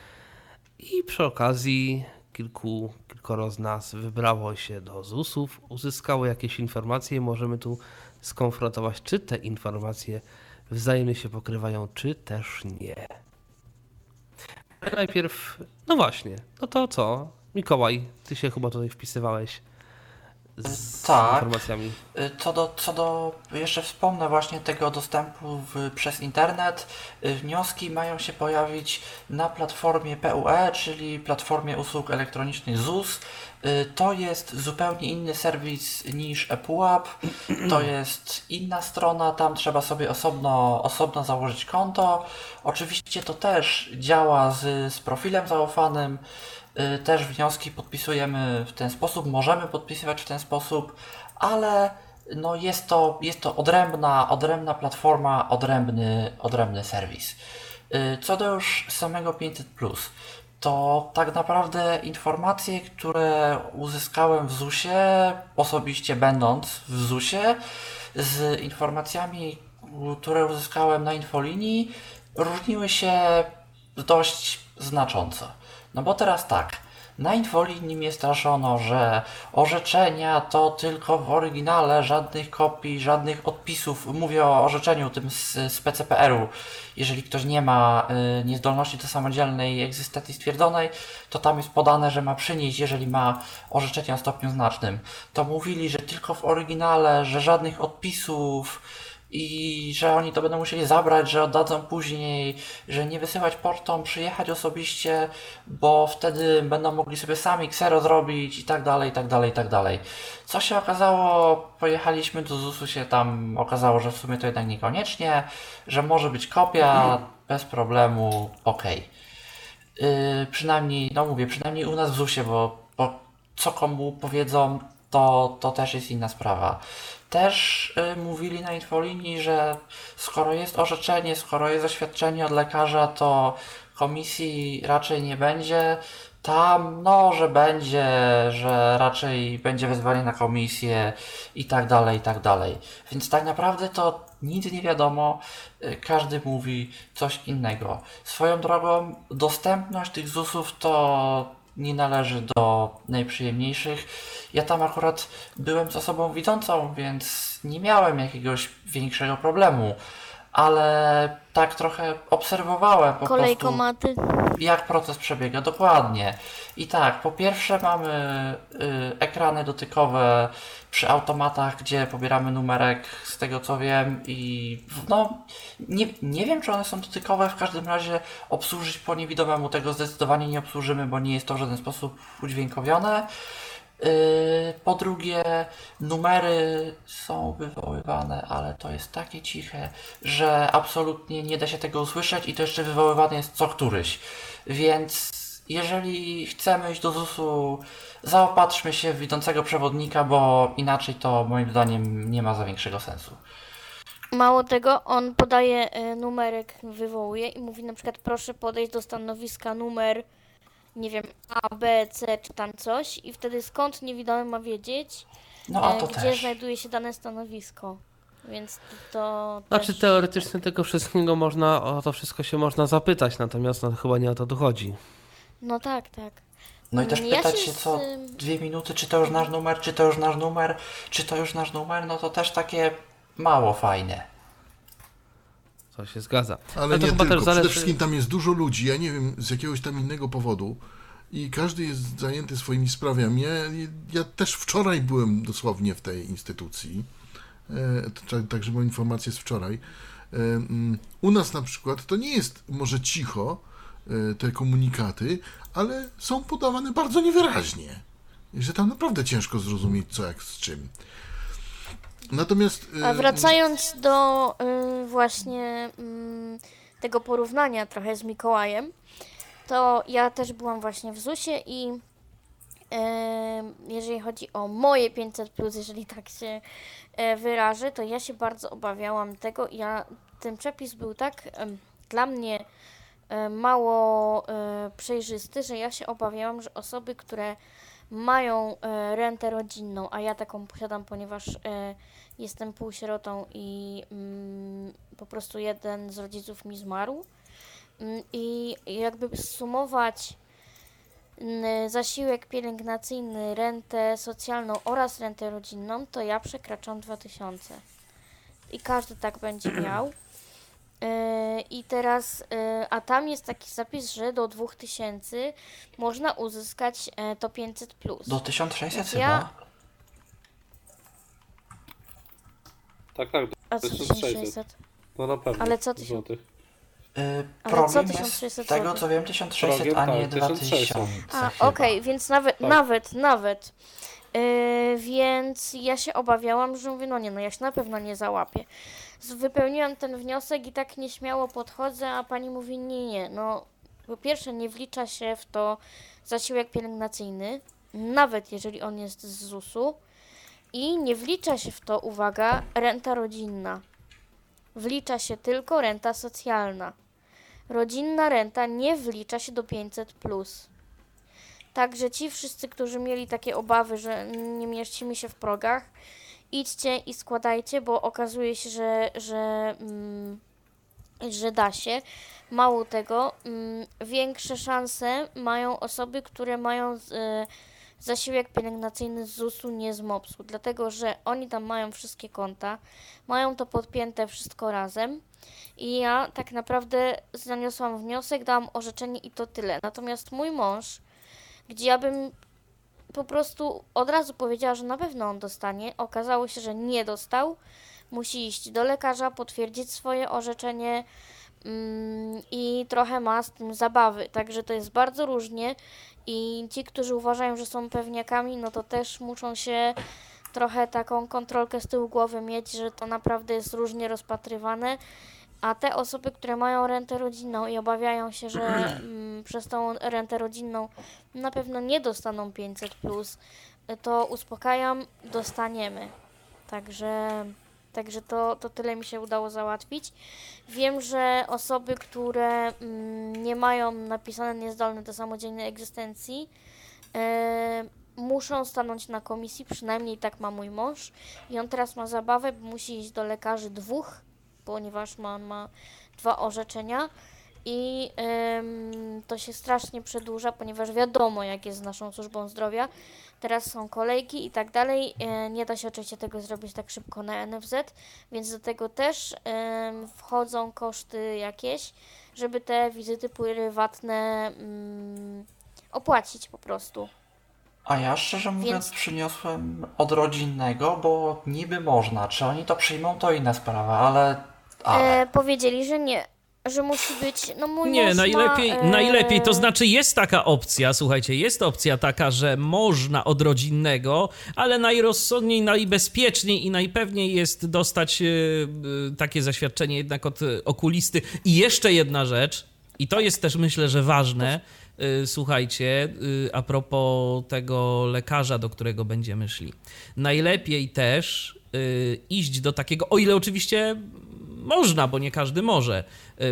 i przy okazji kilku, kilkoro z nas wybrało się do ZUS-ów, uzyskało jakieś informacje i możemy tu skonfrontować, czy te informacje wzajemnie się pokrywają, czy też nie. Najpierw, no właśnie, no to co? Mikołaj, ty się chyba tutaj wpisywałeś z Tak. informacjami. Y, Co do, co do, jeszcze wspomnę właśnie tego dostępu w, przez internet. Y, Wnioski mają się pojawić na platformie PUE, czyli platformie usług elektronicznych ZUS. Y, To jest zupełnie inny serwis niż ePUAP. To jest inna strona, tam trzeba sobie osobno, osobno założyć konto. Oczywiście to też działa z, z profilem zaufanym. Y, Też wnioski podpisujemy w ten sposób, możemy podpisywać w ten sposób, ale no jest, to, jest to odrębna, odrębna platforma, odrębny, odrębny serwis. Y, Co do już samego 500, to tak naprawdę informacje, które uzyskałem w ZUS-ie, osobiście będąc w ZUS-ie, z informacjami, które uzyskałem na infolinii, różniły się dość znacząco. No bo teraz tak, na infolinii mnie straszono, że orzeczenia to tylko w oryginale, żadnych kopii, żadnych odpisów. Mówię o orzeczeniu tym z, z PCPR-u. Jeżeli ktoś nie ma y, niezdolności do samodzielnej egzystencji stwierdzonej, to tam jest podane, że ma przynieść, jeżeli ma orzeczenie o stopniu znacznym. To mówili, że tylko w oryginale, że żadnych odpisów, i że oni to będą musieli zabrać, że oddadzą później, że nie wysyłać pocztą, przyjechać osobiście, bo wtedy będą mogli sobie sami ksero zrobić i tak dalej, i tak dalej, i tak dalej. Co się okazało, pojechaliśmy do ZUS-u się tam, okazało, że w sumie to jednak niekoniecznie, że może być kopia, bez problemu, okej. Yy, przynajmniej, no mówię, przynajmniej u nas w ZUS-ie, bo, bo co komu powiedzą, to, to też jest inna sprawa. Też y, mówili na infolinii, że skoro jest orzeczenie, skoro jest oświadczenie od lekarza, to komisji raczej nie będzie. Tam, no, że będzie, że raczej będzie wezwanie na komisję i tak dalej, i tak dalej. Więc tak naprawdę to nic nie wiadomo, y, każdy mówi coś innego. Swoją drogą, dostępność tych ZUS-ów to nie należy do najprzyjemniejszych. Ja tam akurat byłem z osobą widzącą, więc nie miałem jakiegoś większego problemu, ale tak trochę obserwowałem po prostu Kolejkomaty. jak proces przebiega dokładnie. I tak, po pierwsze mamy y, ekrany dotykowe przy automatach, gdzie pobieramy numerek, z tego co wiem, i no nie, nie wiem, czy one są dotykowe, w każdym razie obsłużyć po niewidomemu tego zdecydowanie nie obsłużymy, bo nie jest to w żaden sposób udźwiękowione. Yy, po drugie, numery są wywoływane, ale to jest takie ciche, że absolutnie nie da się tego usłyszeć i to jeszcze wywoływane jest co któryś. Więc jeżeli chcemy iść do ZUS-u, zaopatrzmy się w idącego przewodnika, bo inaczej to moim zdaniem nie ma za większego sensu. Mało tego, on podaje e, numerek, wywołuje i mówi na przykład proszę podejść do stanowiska numer, nie wiem, A, B, C czy tam coś i wtedy skąd niewidomy ma wiedzieć, No a e, to gdzie też. znajduje się dane stanowisko. Więc to Znaczy też... teoretycznie tego wszystkiego można, o to wszystko się można zapytać, natomiast no, chyba nie o to tu chodzi. No tak, tak. No i też Ja pytać się z co dwie minuty, czy to już nasz numer, czy to już nasz numer, czy to już nasz numer, no to też takie mało fajne. To się zgadza. Ale to nie chyba tylko. też zależy- Przede wszystkim tam jest dużo ludzi, ja nie wiem, z jakiegoś tam innego powodu i każdy jest zajęty swoimi sprawami. Ja, ja też wczoraj byłem dosłownie w tej instytucji, e, także moja informacja jest wczoraj. E, mm, U nas na przykład to nie jest może cicho, e, te komunikaty, ale są podawane bardzo niewyraźnie. Że tam naprawdę ciężko zrozumieć co jak z czym. Natomiast... e, A wracając do y, właśnie mm, tego porównania trochę z Mikołajem, to ja też byłam właśnie w ZUS-ie i em, jeżeli chodzi o moje 500, jeżeli tak się wyrażę, to ja się bardzo obawiałam tego. Ja, ten przepis był tak dla mnie mało przejrzysty, że ja się obawiałam, że osoby, które mają rentę rodzinną, a ja taką posiadam, ponieważ jestem półsierotą i mm, po prostu jeden z rodziców mi zmarł. Mm, I jakby sumować mm, zasiłek pielęgnacyjny, rentę socjalną oraz rentę rodzinną, to ja przekraczam 2000. I każdy tak będzie miał. Yy, I teraz, yy, a tam jest taki zapis, że do 2000 można uzyskać e, to 500 plus. Do 1600 Więc chyba? Tak, tak, A co 1600. 1600? no na pewno. Ale co ty się- złotych. Y, Ale co jest 1600 z tego złotych? co wiem 1600, Progiem, a nie tak, 1600. 2000 A, chyba. okej, więc nawet, Tak. nawet, nawet. Yy, więc ja się obawiałam, że mówię, no nie, no ja się na pewno nie załapię. Z- Wypełniłam ten wniosek i tak nieśmiało podchodzę, a pani mówi, nie, nie, no po pierwsze nie wlicza się w to zasiłek pielęgnacyjny, nawet jeżeli on jest z ZUS-u i nie wlicza się w to, uwaga, renta rodzinna. Wlicza się tylko renta socjalna. Rodzinna renta nie wlicza się do 500 plus. Także ci wszyscy, którzy mieli takie obawy, że nie mieścimy się w progach, idźcie i składajcie, bo okazuje się, że, że, mm, że da się. Mało tego, mm, większe szanse mają osoby, które mają z, e, zasiłek pielęgnacyjny z ZUS-u, nie z MOPS-u, dlatego że oni tam mają wszystkie konta, mają to podpięte wszystko razem. I ja tak naprawdę zaniosłam wniosek, dałam orzeczenie i to tyle. Natomiast mój mąż, gdzie ja bym po prostu od razu powiedziała, że na pewno on dostanie, okazało się, że nie dostał. Musi iść do lekarza, potwierdzić swoje orzeczenie mm, i trochę ma z tym zabawy. Także to jest bardzo różnie i ci, którzy uważają, że są pewniakami, no to też muszą się trochę taką kontrolkę z tyłu głowy mieć, że to naprawdę jest różnie rozpatrywane. A te osoby, które mają rentę rodzinną i obawiają się, że mm, przez tą rentę rodzinną na pewno nie dostaną 500, plus, to uspokajam, dostaniemy. Także, także to, to tyle mi się udało załatwić. Wiem, że osoby, które mm, nie mają napisane niezdolne do samodzielnej egzystencji, e, muszą stanąć na komisji, przynajmniej tak ma mój mąż. I on teraz ma zabawę, musi iść do lekarzy dwóch, ponieważ ma, on ma dwa orzeczenia. I em, to się strasznie przedłuża, ponieważ wiadomo, jak jest z naszą służbą zdrowia. Teraz są kolejki i tak dalej. E, nie da się oczywiście tego zrobić tak szybko na NFZ, więc do tego też wchodzą koszty jakieś, żeby te wizyty prywatne mm, opłacić po prostu. A ja szczerze mówiąc Więc- przyniosłem od rodzinnego, bo niby można. Czy oni to przyjmą, to inna sprawa, ale... ale. E, powiedzieli, że nie. Że musi być, no mój Nie, najlepiej, e, najlepiej, to znaczy jest taka opcja, słuchajcie, jest opcja taka, że można od rodzinnego, ale najrozsądniej, najbezpieczniej i najpewniej jest dostać e, takie zaświadczenie jednak od okulisty. I jeszcze jedna rzecz, i to jest też myślę, że ważne, e, słuchajcie, a propos tego lekarza, do którego będziemy szli. Najlepiej też iść do takiego, o ile oczywiście można, bo nie każdy może,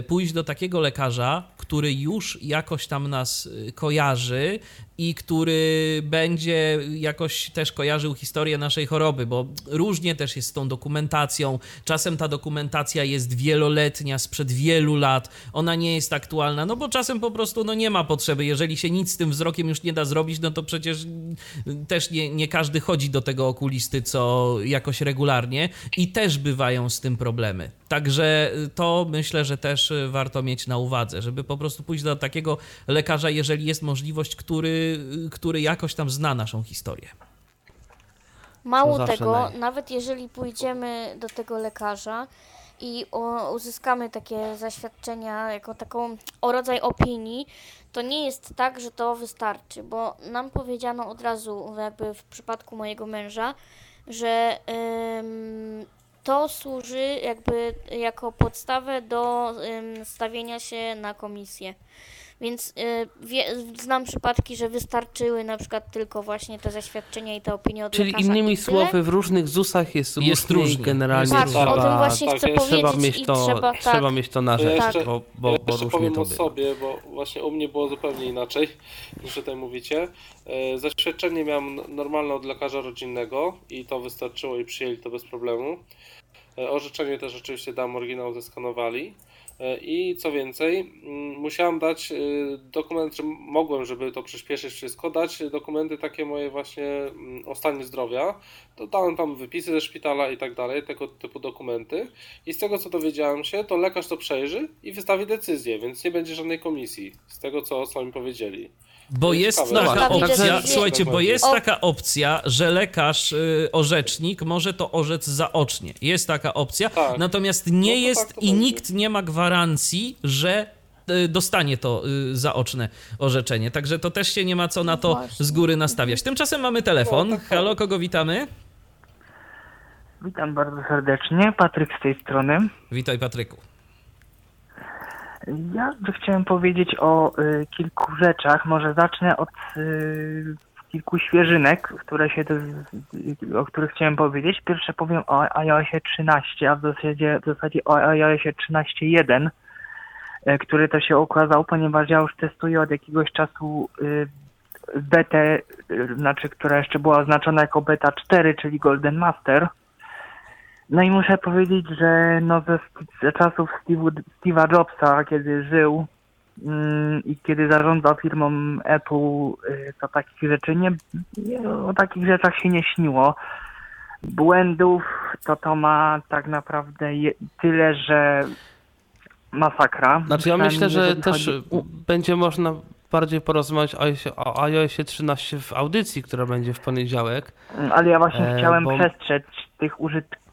pójść do takiego lekarza, który już jakoś tam nas e, kojarzy i który będzie jakoś też kojarzył historię naszej choroby, bo różnie też jest z tą dokumentacją. Czasem ta dokumentacja jest wieloletnia, sprzed wielu lat, ona nie jest aktualna, no bo czasem po prostu no nie ma potrzeby. Jeżeli się nic z tym wzrokiem już nie da zrobić, no to przecież mm, też nie, nie każdy chodzi do tego okulisty, co jakoś regularnie i też bywają z tym problemy. Także y, to myślę, że też y, warto mieć na uwadze, żeby po prostu pójść do takiego lekarza, jeżeli jest możliwość, który, y, który jakoś tam zna naszą historię. Mało tego, naj- nawet jeżeli pójdziemy do tego lekarza i o, uzyskamy takie zaświadczenia, jako taką o rodzaj opinii, to nie jest tak, że to wystarczy, bo nam powiedziano od razu, jakby w przypadku mojego męża, że ym, to służy jakby jako podstawę do stawienia się na komisję. Więc y, wie, znam przypadki, że wystarczyły na przykład tylko właśnie te zaświadczenia i te opinie od Czyli lekarza innymi słowy, w różnych ZUS-ach jest, Jest różnie generalnie Tak, trzeba, o tym właśnie tak, chcę jest- trzeba powiedzieć mieć i to, trzeba, trzeba tak, mieć to na Ja rzecz, jeszcze- bo, Ja bo, bo jeszcze różnie powiem to o bywa. sobie, bo właśnie u mnie było zupełnie inaczej niż tutaj mówicie. E, Zaświadczenie miałem normalne od lekarza rodzinnego i to wystarczyło i przyjęli to bez problemu. E, Orzeczenie też oczywiście dam oryginał zeskanowali. E, I co więcej, mm, musiałem dać e, dokument, że mogłem, żeby to przyspieszyć wszystko, dać dokumenty takie moje właśnie mm, o stanie zdrowia. To dałem tam wypisy ze szpitala i tak dalej, tego typu dokumenty. I z tego co dowiedziałem się, to lekarz to przejrzy i wystawi decyzję, więc nie będzie żadnej komisji. Z tego co, co mi powiedzieli. Bo jest Ciekawe. taka opcja, decyzję. słuchajcie, bo jest O- taka opcja, że lekarz, y, orzecznik może to orzec zaocznie. Jest taka opcja, Tak. natomiast nie No to jest tak to i będzie. nikt nie ma gwarancji, że y, dostanie to y, zaoczne orzeczenie. Także to też się nie ma co na to Właśnie. z góry nastawiać. Tymczasem mamy telefon. No, tak. Halo, kogo witamy? Witam bardzo serdecznie, Patryk z tej strony. Witaj Patryku. Ja chciałem powiedzieć o y, kilku rzeczach. Może zacznę od y, kilku świeżynek, które się o których chciałem powiedzieć. Pierwsze powiem o iOSie 13, a w zasadzie, w zasadzie o iOSie 13.1, y, który to się okazał, ponieważ ja już testuję od jakiegoś czasu y, betę, y, znaczy, która jeszcze była oznaczona jako beta 4, czyli Golden Master. No i muszę powiedzieć, że no ze, ze czasów Steve'a Jobsa, kiedy żył mm, i kiedy zarządzał firmą Apple, y, to takich rzeczy nie, nie, o takich rzeczach się nie śniło. Błędów to to ma tak naprawdę je, tyle, że masakra. Znaczy ja myślę, że też chodzi- będzie można bardziej porozmawiać o iOSie 13 w audycji, która będzie w poniedziałek. Ale ja właśnie E, chciałem bo- przestrzec tych użytkowników,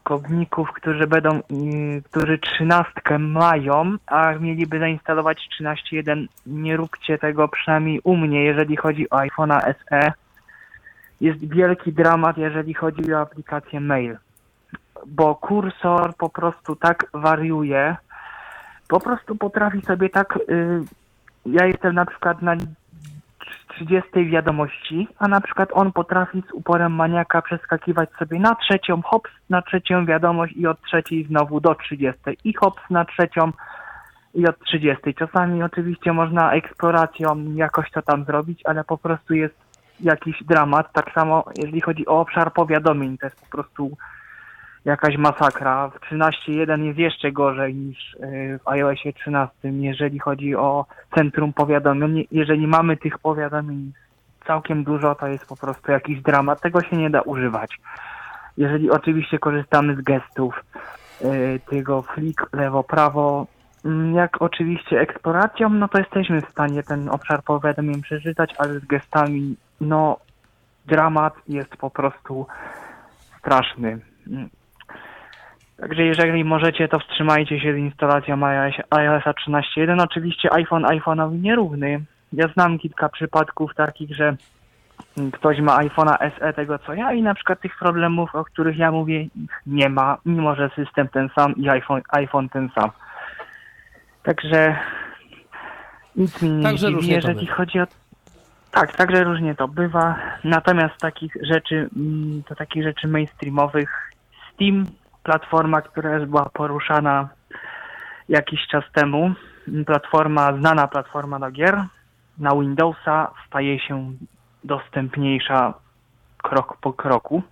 którzy będą, y, którzy trzynastkę mają, a mieliby zainstalować 13.1. Nie róbcie tego przynajmniej u mnie, jeżeli chodzi o iPhone'a SE. Jest wielki dramat, jeżeli chodzi o aplikację mail. Bo kursor po prostu tak wariuje, po prostu potrafi sobie tak. Y, ja jestem na przykład na 30 wiadomości, a na przykład on potrafi z uporem maniaka przeskakiwać sobie na trzecią, hops na trzecią wiadomość i od trzeciej znowu do 30 i hops na trzecią i od 30. Czasami oczywiście można eksploracją jakoś to tam zrobić, ale po prostu jest jakiś dramat. Tak samo jeżeli chodzi o obszar powiadomień, to jest po prostu jakaś masakra. W 13.1 jest jeszcze gorzej niż y, w iOSie 13, jeżeli chodzi o centrum powiadomień. Jeżeli mamy tych powiadomień całkiem dużo, to jest po prostu jakiś dramat. Tego się nie da używać. Jeżeli oczywiście korzystamy z gestów, y, tego flick lewo-prawo, mm, jak oczywiście eksploracją, no to jesteśmy w stanie ten obszar powiadomień przeczytać, ale z gestami, no dramat jest po prostu straszny. Także jeżeli możecie, to wstrzymajcie się z instalacją iOS, iOS 13.1. Oczywiście iPhone iPhone'owi nierówny. Ja znam kilka przypadków takich, że ktoś ma iPhone'a SE tego co ja i na przykład tych problemów, o których ja mówię, ich nie ma, mimo że system ten sam i iPhone, iPhone ten sam. Także nic mi nie Także dziwi, jeżeli chodzi o... Tak, także różnie to bywa. Natomiast takich rzeczy, mm, to takich rzeczy mainstreamowych, Steam, platforma, która już była poruszana jakiś czas temu, platforma, znana platforma do gier, na Windowsa staje się dostępniejsza krok po kroku.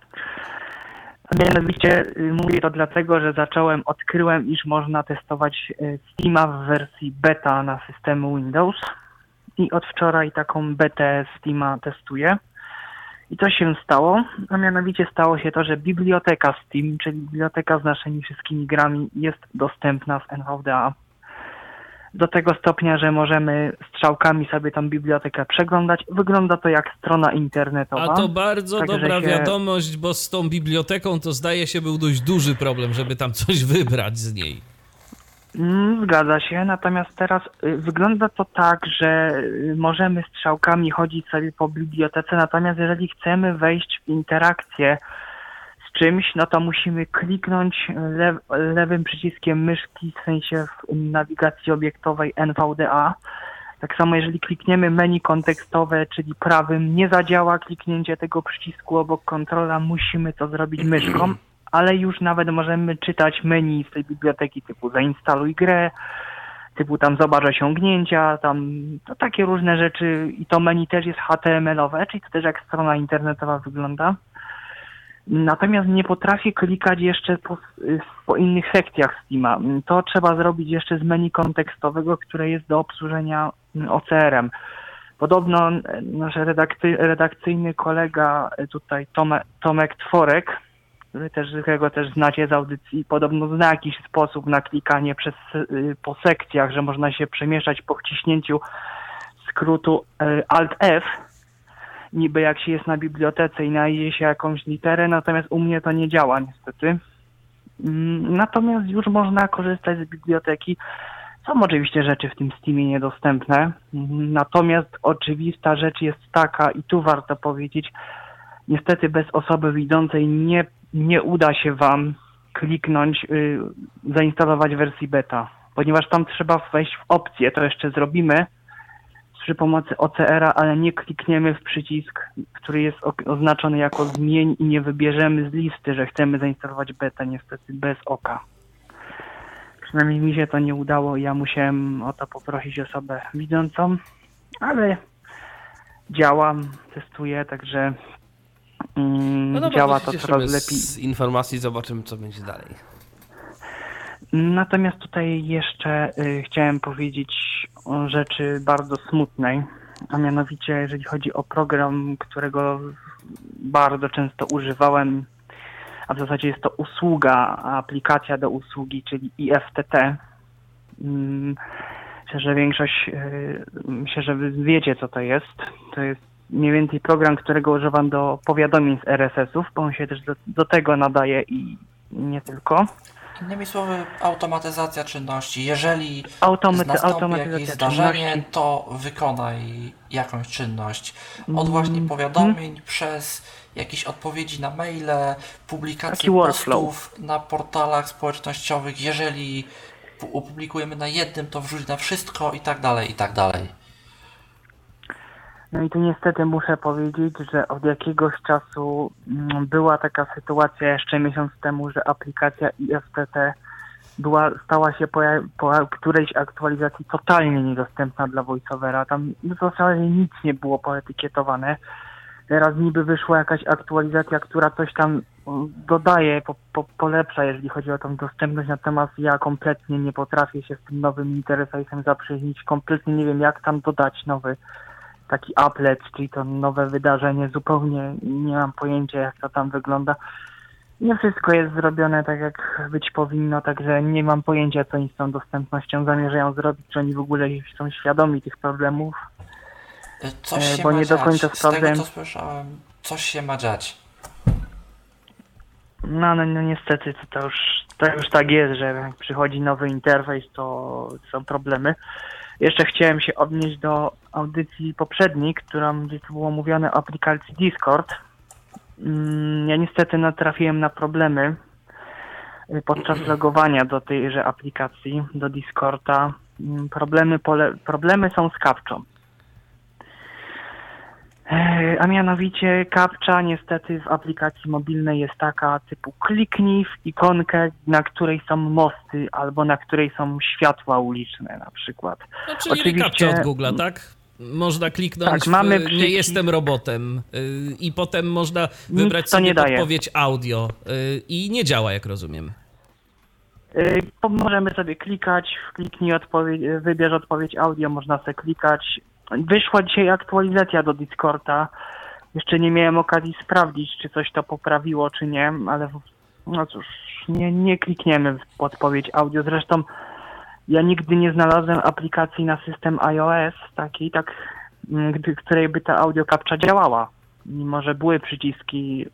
Mianowicie y, mówię to dlatego, że zacząłem, odkryłem, iż można testować y, Steama w wersji beta na systemu Windows i od wczoraj taką betę Steama testuję. I co się stało? A mianowicie stało się to, że biblioteka Steam, czyli biblioteka z naszymi wszystkimi grami jest dostępna w NVDA. Do tego stopnia, że możemy strzałkami sobie tą bibliotekę przeglądać. Wygląda to jak strona internetowa. A to bardzo Także dobra się- wiadomość, bo z tą biblioteką to zdaje się był dość duży problem, żeby tam coś wybrać z niej. Mm, Zgadza się, natomiast teraz y, wygląda to tak, że y, możemy strzałkami chodzić sobie po bibliotece, natomiast jeżeli chcemy wejść w interakcję z czymś, no to musimy kliknąć lew, lewym przyciskiem myszki, w sensie w nawigacji obiektowej NVDA. Tak samo jeżeli klikniemy menu kontekstowe, czyli prawym, nie zadziała kliknięcie tego przycisku obok kontrola, musimy to zrobić myszką, ale już nawet możemy czytać menu z tej biblioteki typu zainstaluj grę, typu tam zobacz osiągnięcia, tam no, takie różne rzeczy i to menu też jest HTML-owe, czyli to też jak strona internetowa wygląda. Natomiast nie potrafię klikać jeszcze po, po innych sekcjach Steama. To trzeba zrobić jeszcze z menu kontekstowego, które jest do obsłużenia OCR-em. Podobno nasz redakcy, redakcyjny kolega tutaj Tome, Tomek Tworek, też, którego też znacie z audycji, podobno zna jakiś sposób na klikanie przez, y, po sekcjach, że można się przemieszczać po wciśnięciu skrótu y, Alt-F, niby jak się jest na bibliotece i znajdzie się jakąś literę, natomiast u mnie to nie działa niestety. Mm, Natomiast już można korzystać z biblioteki. Są oczywiście rzeczy w tym Steamie niedostępne, Mm, natomiast oczywista rzecz jest taka, i tu warto powiedzieć, niestety bez osoby widzącej nie, nie uda się Wam kliknąć, y, zainstalować wersji beta, ponieważ tam trzeba wejść w opcję, to jeszcze zrobimy przy pomocy OCR-a, ale nie klikniemy w przycisk, który jest oznaczony jako zmień i nie wybierzemy z listy, że chcemy zainstalować beta, niestety bez oka. Przynajmniej mi się to nie udało ja musiałem o to poprosić osobę widzącą, ale działam, testuję, także No dobra, działa to to coraz lepiej. z informacji, zobaczymy co będzie dalej. Natomiast tutaj jeszcze y, chciałem powiedzieć o rzeczy bardzo smutnej, a mianowicie jeżeli chodzi o program, którego bardzo często używałem, a w zasadzie jest to usługa, aplikacja do usługi, czyli IFTT. Mm, Myślę, że większość, y, myślę, że wiecie co to jest. To jest mniej więcej program, którego używam do powiadomień z RSS-ów, bo on się też do, do tego nadaje i nie tylko. Innymi słowy, automatyzacja czynności. Jeżeli Automaty- nastąpi jakieś zdarzenie, czynności. to wykonaj jakąś czynność. Od Mm, właśnie powiadomień przez jakieś odpowiedzi na maile, publikacje postów na portalach społecznościowych. Jeżeli pu- opublikujemy na jednym, to wrzuć na wszystko i tak dalej, i tak dalej. No i tu niestety muszę powiedzieć, że od jakiegoś czasu mm, była taka sytuacja jeszcze miesiąc temu, że aplikacja IFTT była, stała się po, po którejś aktualizacji totalnie niedostępna dla VoiceOvera. Tam w zasadzie nic nie było poetykietowane. Teraz niby wyszła jakaś aktualizacja, która coś tam mm, dodaje, po, po, polepsza, jeżeli chodzi o tą dostępność, natomiast ja kompletnie nie potrafię się z tym nowym interfejsem zaprzyjaźnić. Kompletnie nie wiem, jak tam dodać nowy taki applet, czyli to nowe wydarzenie, zupełnie nie mam pojęcia jak to tam wygląda. Nie wszystko jest zrobione tak jak być powinno, także nie mam pojęcia co oni z tą dostępnością zamierzają zrobić, czy oni w ogóle są świadomi tych problemów. Y, Coś E, się bo ma nie do dziać. końca Z sprawdzałem. tego co słyszałem, coś się ma dziać. No, no, no niestety to, to już to już tak jest, że jak przychodzi nowy interfejs, to są problemy. Jeszcze chciałem się odnieść do audycji poprzedniej, którą gdzie tu było mówione o aplikacji Discord. Mm, Ja niestety natrafiłem na problemy y, podczas logowania do tejże aplikacji, do Discorda. Mm, Problemy, pole, problemy są z kapczą. E, A mianowicie kapcza niestety w aplikacji mobilnej jest taka typu kliknij w ikonkę, na której są mosty albo na której są światła uliczne na przykład. No, czyli Oczywiście- kapcza od Google'a, tak? Można kliknąć Tak, mamy w nie jestem robotem y, i potem można wybrać sobie podpowiedź audio y, i nie działa, jak rozumiem. Y, Możemy sobie klikać, kliknij odpowiedź, wybierz odpowiedź audio, można sobie klikać. Wyszła dzisiaj aktualizacja do Discorda. Jeszcze nie miałem okazji sprawdzić, czy coś to poprawiło, czy nie, ale no cóż, nie, nie klikniemy w podpowiedź audio. Zresztą ja nigdy nie znalazłem aplikacji na system iOS takiej, tak, mm, której by ta audio captcha działała. Mimo, że były przyciski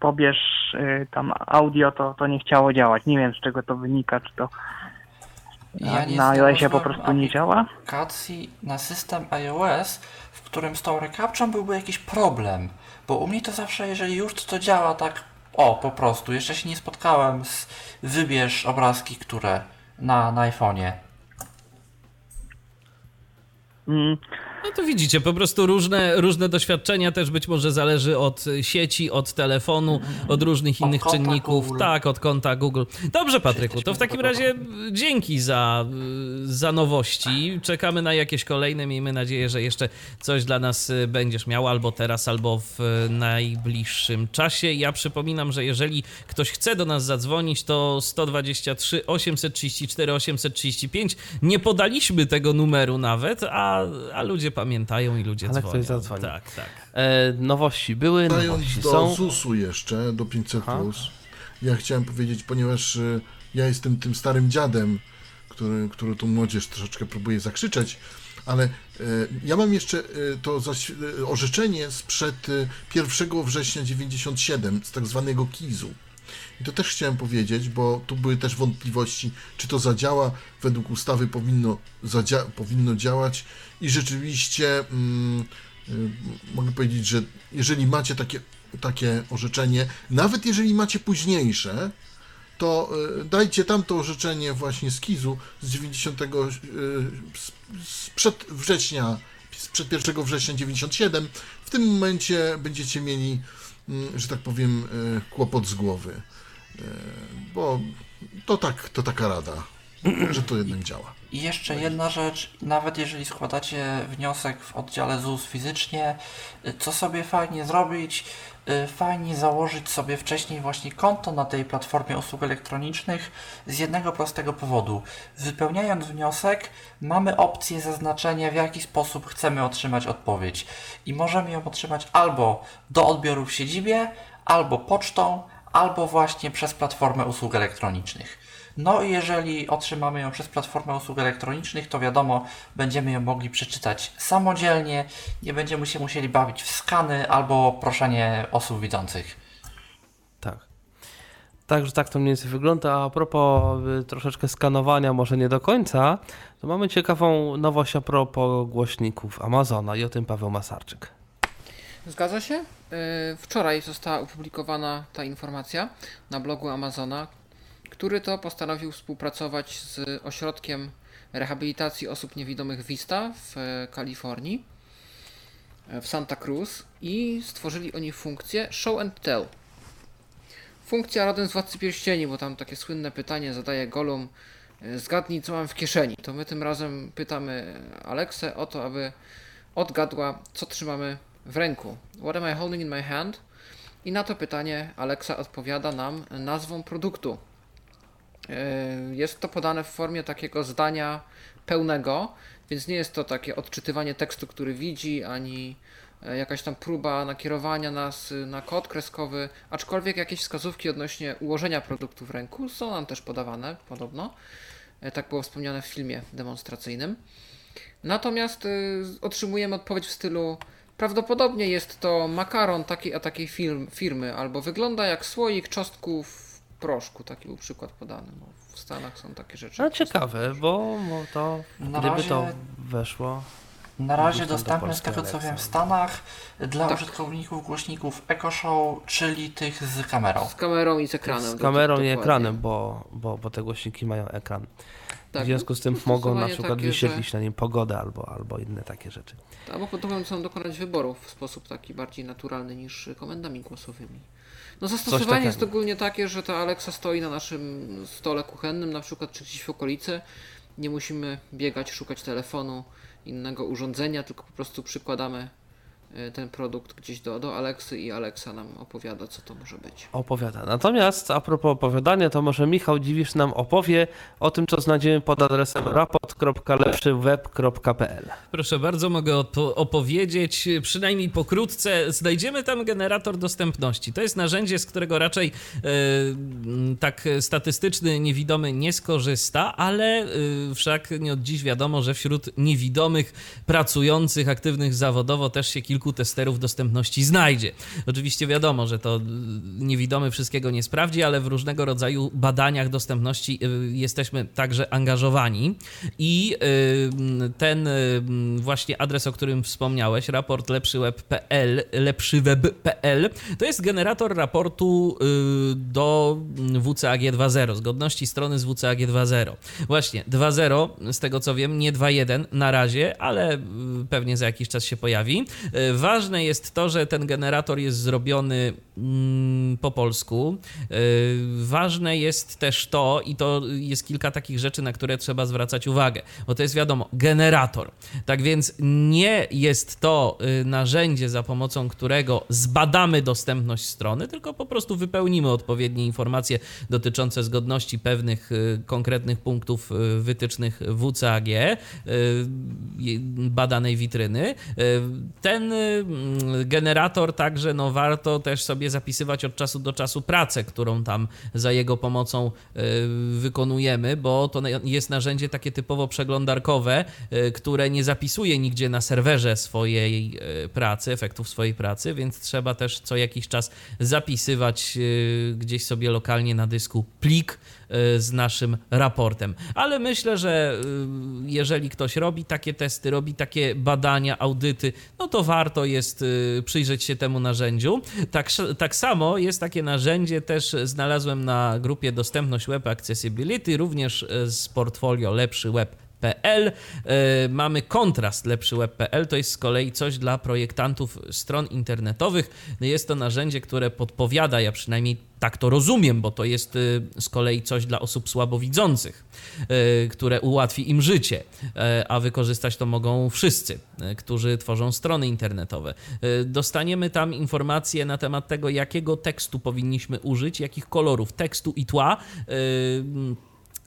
pobierz y, tam audio, to, to nie chciało działać. Nie wiem z czego to wynika, czy to na, nie na iOSie po prostu nie działa. aplikacji na system iOS, w którym z tą recaptchą byłby jakiś problem. Bo u mnie to zawsze, jeżeli już to działa tak, o, po prostu. Jeszcze się nie spotkałem z wybierz obrazki, które na, na iPhone'ie. Mm, No to widzicie, po prostu różne, różne doświadczenia też być może zależy od sieci, od telefonu, od różnych Od innych czynników. Google. Tak, od konta Google. Dobrze, Patryku, to w takim razie dzięki za, za nowości. Czekamy na jakieś kolejne. Miejmy nadzieję, że jeszcze coś dla nas będziesz miał albo teraz, albo w najbliższym czasie. Ja przypominam, że jeżeli ktoś chce do nas zadzwonić, to 123 834 835. Nie podaliśmy tego numeru nawet, a, a ludzie pamiętają i ludzie Ale dzwonią. ktoś zadzwoni. Tak, tak. E, nowości były, Wracając nowości do są. ZUS-u jeszcze, do 500+, Aha. ja chciałem powiedzieć, ponieważ y, ja jestem tym starym dziadem, który, który tu młodzież troszeczkę próbuje zakrzyczeć, ale y, ja mam jeszcze y, to zaś, y, orzeczenie sprzed y, 1 września 97 z tak zwanego KIZ-u. I to też chciałem powiedzieć, bo tu były też wątpliwości, czy to zadziała. Według ustawy powinno, zadzia- powinno działać i rzeczywiście mm, y, mogę powiedzieć, że jeżeli macie takie, takie orzeczenie, nawet jeżeli macie późniejsze, to y, dajcie tamto orzeczenie właśnie z Kizu z 90, y, sprzed września, sprzed 1 września 97. W tym momencie będziecie mieli, że tak powiem, y, kłopot z głowy. Y, Bo to tak, to taka rada, że to jednak działa. I jeszcze jedna rzecz, nawet jeżeli składacie wniosek w oddziale ZUS fizycznie, co sobie fajnie zrobić, fajnie założyć sobie wcześniej właśnie konto na tej platformie usług elektronicznych z jednego prostego powodu. Wypełniając wniosek, mamy opcję zaznaczenia, w jaki sposób chcemy otrzymać odpowiedź. I możemy ją otrzymać albo do odbioru w siedzibie, albo pocztą, albo właśnie przez platformę usług elektronicznych. No i jeżeli otrzymamy ją przez platformę usług elektronicznych, to wiadomo, będziemy ją mogli przeczytać samodzielnie, nie będziemy się musieli bawić w skany albo proszenie osób widzących. Tak. Także tak to mniej więcej wygląda. A propos y, troszeczkę skanowania, może nie do końca, to mamy ciekawą nowość a propos głośników Amazona i o tym Paweł Masarczyk. Zgadza się. Yy, Wczoraj została opublikowana ta informacja na blogu Amazona, który to postanowił współpracować z ośrodkiem rehabilitacji osób niewidomych Vista w e, Kalifornii, e, w Santa Cruz i stworzyli oni funkcję Show and Tell. Funkcja rodem z Władcy Pierścieni, bo tam takie słynne pytanie zadaje Gollum e, zgadnij co mam w kieszeni. To my tym razem pytamy Aleksę o to, aby odgadła co trzymamy w ręku. What am I holding in my hand? I na to pytanie Alexa odpowiada nam nazwą produktu. Yy, Jest to podane w formie takiego zdania pełnego, więc nie jest to takie odczytywanie tekstu, który widzi, ani e, jakaś tam próba nakierowania nas y, na kod kreskowy, aczkolwiek jakieś wskazówki odnośnie ułożenia produktu w ręku są nam też podawane, podobno. E, Tak było wspomniane w filmie demonstracyjnym. Natomiast y, otrzymujemy odpowiedź w stylu prawdopodobnie jest to makaron takiej a takiej firm, firmy, albo wygląda jak słoik czosnków proszku, taki był przykład podany. Bo w Stanach są takie rzeczy. No ciekawe, bo, bo to Na gdyby razie- to weszło. Na razie Gdzieś tam do dostępne z tego co wiem w Stanach dla Tak. użytkowników głośników Echo Show, czyli tych z kamerą. Z kamerą i z ekranem. Z kamerą i ekranem, bo, bo, bo te głośniki mają ekran. Tak, w związku z tym no, mogą na przykład takie, wyświetlić że- na nim pogodę albo, albo inne takie rzeczy. Albo potem chcą dokonać wyborów w sposób taki bardziej naturalny niż komendami głosowymi. No zastosowanie jest ogólnie takie, że ta Alexa stoi na naszym stole kuchennym, na przykład czy gdzieś w okolicy. Nie musimy biegać, szukać telefonu, innego urządzenia, tylko po prostu przykładamy ten produkt gdzieś do, do Alexy i Alexa nam opowiada, co to może być. Opowiada. Natomiast a propos opowiadania, to może Michał Dziwisz nam opowie o tym, co znajdziemy pod adresem raport.lepszyweb.pl. Proszę bardzo, mogę opo- opowiedzieć, przynajmniej pokrótce. Znajdziemy tam generator dostępności. To jest narzędzie, z którego raczej m, tak statystyczny niewidomy nie skorzysta, ale e, wszak nie od dziś wiadomo, że wśród niewidomych, pracujących, aktywnych zawodowo też się kilku testerów dostępności znajdzie. Oczywiście wiadomo, że to niewidomy wszystkiego nie sprawdzi, ale w różnego rodzaju badaniach dostępności e, jesteśmy także angażowani i y, ten y, właśnie adres, o którym wspomniałeś, raport lepszyweb.pl, lepszyweb.pl, to jest generator raportu y, do WCAG 2.0, zgodności strony z WCAG 2.0. Właśnie 2.0, z tego co wiem, nie 2.1 na razie, ale y, pewnie za jakiś czas się pojawi. Ważne jest to, że ten generator jest zrobiony mm, po polsku. Y, Ważne jest też to, i to jest kilka takich rzeczy, na które trzeba zwracać uwagę, bo to jest wiadomo, generator. Tak więc nie jest to y, narzędzie, za pomocą którego zbadamy dostępność strony, tylko po prostu wypełnimy odpowiednie informacje dotyczące zgodności pewnych y, konkretnych punktów wytycznych WCAG, badanej witryny. Ten y, mm, generator także no, warto też sobie zapisywać od czasu do czasu pracę, którą tam za jego pomocą y, wykonujemy, bo to jest narzędzie takie typowo przeglądarkowe, y, które nie zapisuje nigdzie na serwerze swojej y, pracy, efektów swojej pracy, więc trzeba też co jakiś czas zapisywać gdzieś sobie lokalnie na dysku plik z naszym raportem. Ale myślę, że y, jeżeli ktoś robi takie testy, robi takie badania, audyty, no to warto jest y, przyjrzeć się temu narzędziu. Tak, tak samo jest takie narzędzie, też znalazłem na grupie Dostępność Web Accessibility, również z portfolio Lepszy Web. PL. E, Mamy kontrast lepszy web.pl, to jest z kolei coś dla projektantów stron internetowych. Jest to narzędzie, które podpowiada, ja przynajmniej tak to rozumiem, bo to jest y, z kolei coś dla osób słabowidzących, y, które ułatwi im życie, E, a wykorzystać to mogą wszyscy, którzy tworzą strony internetowe. Dostaniemy tam informacje na temat tego, jakiego tekstu powinniśmy użyć, jakich kolorów tekstu i tła.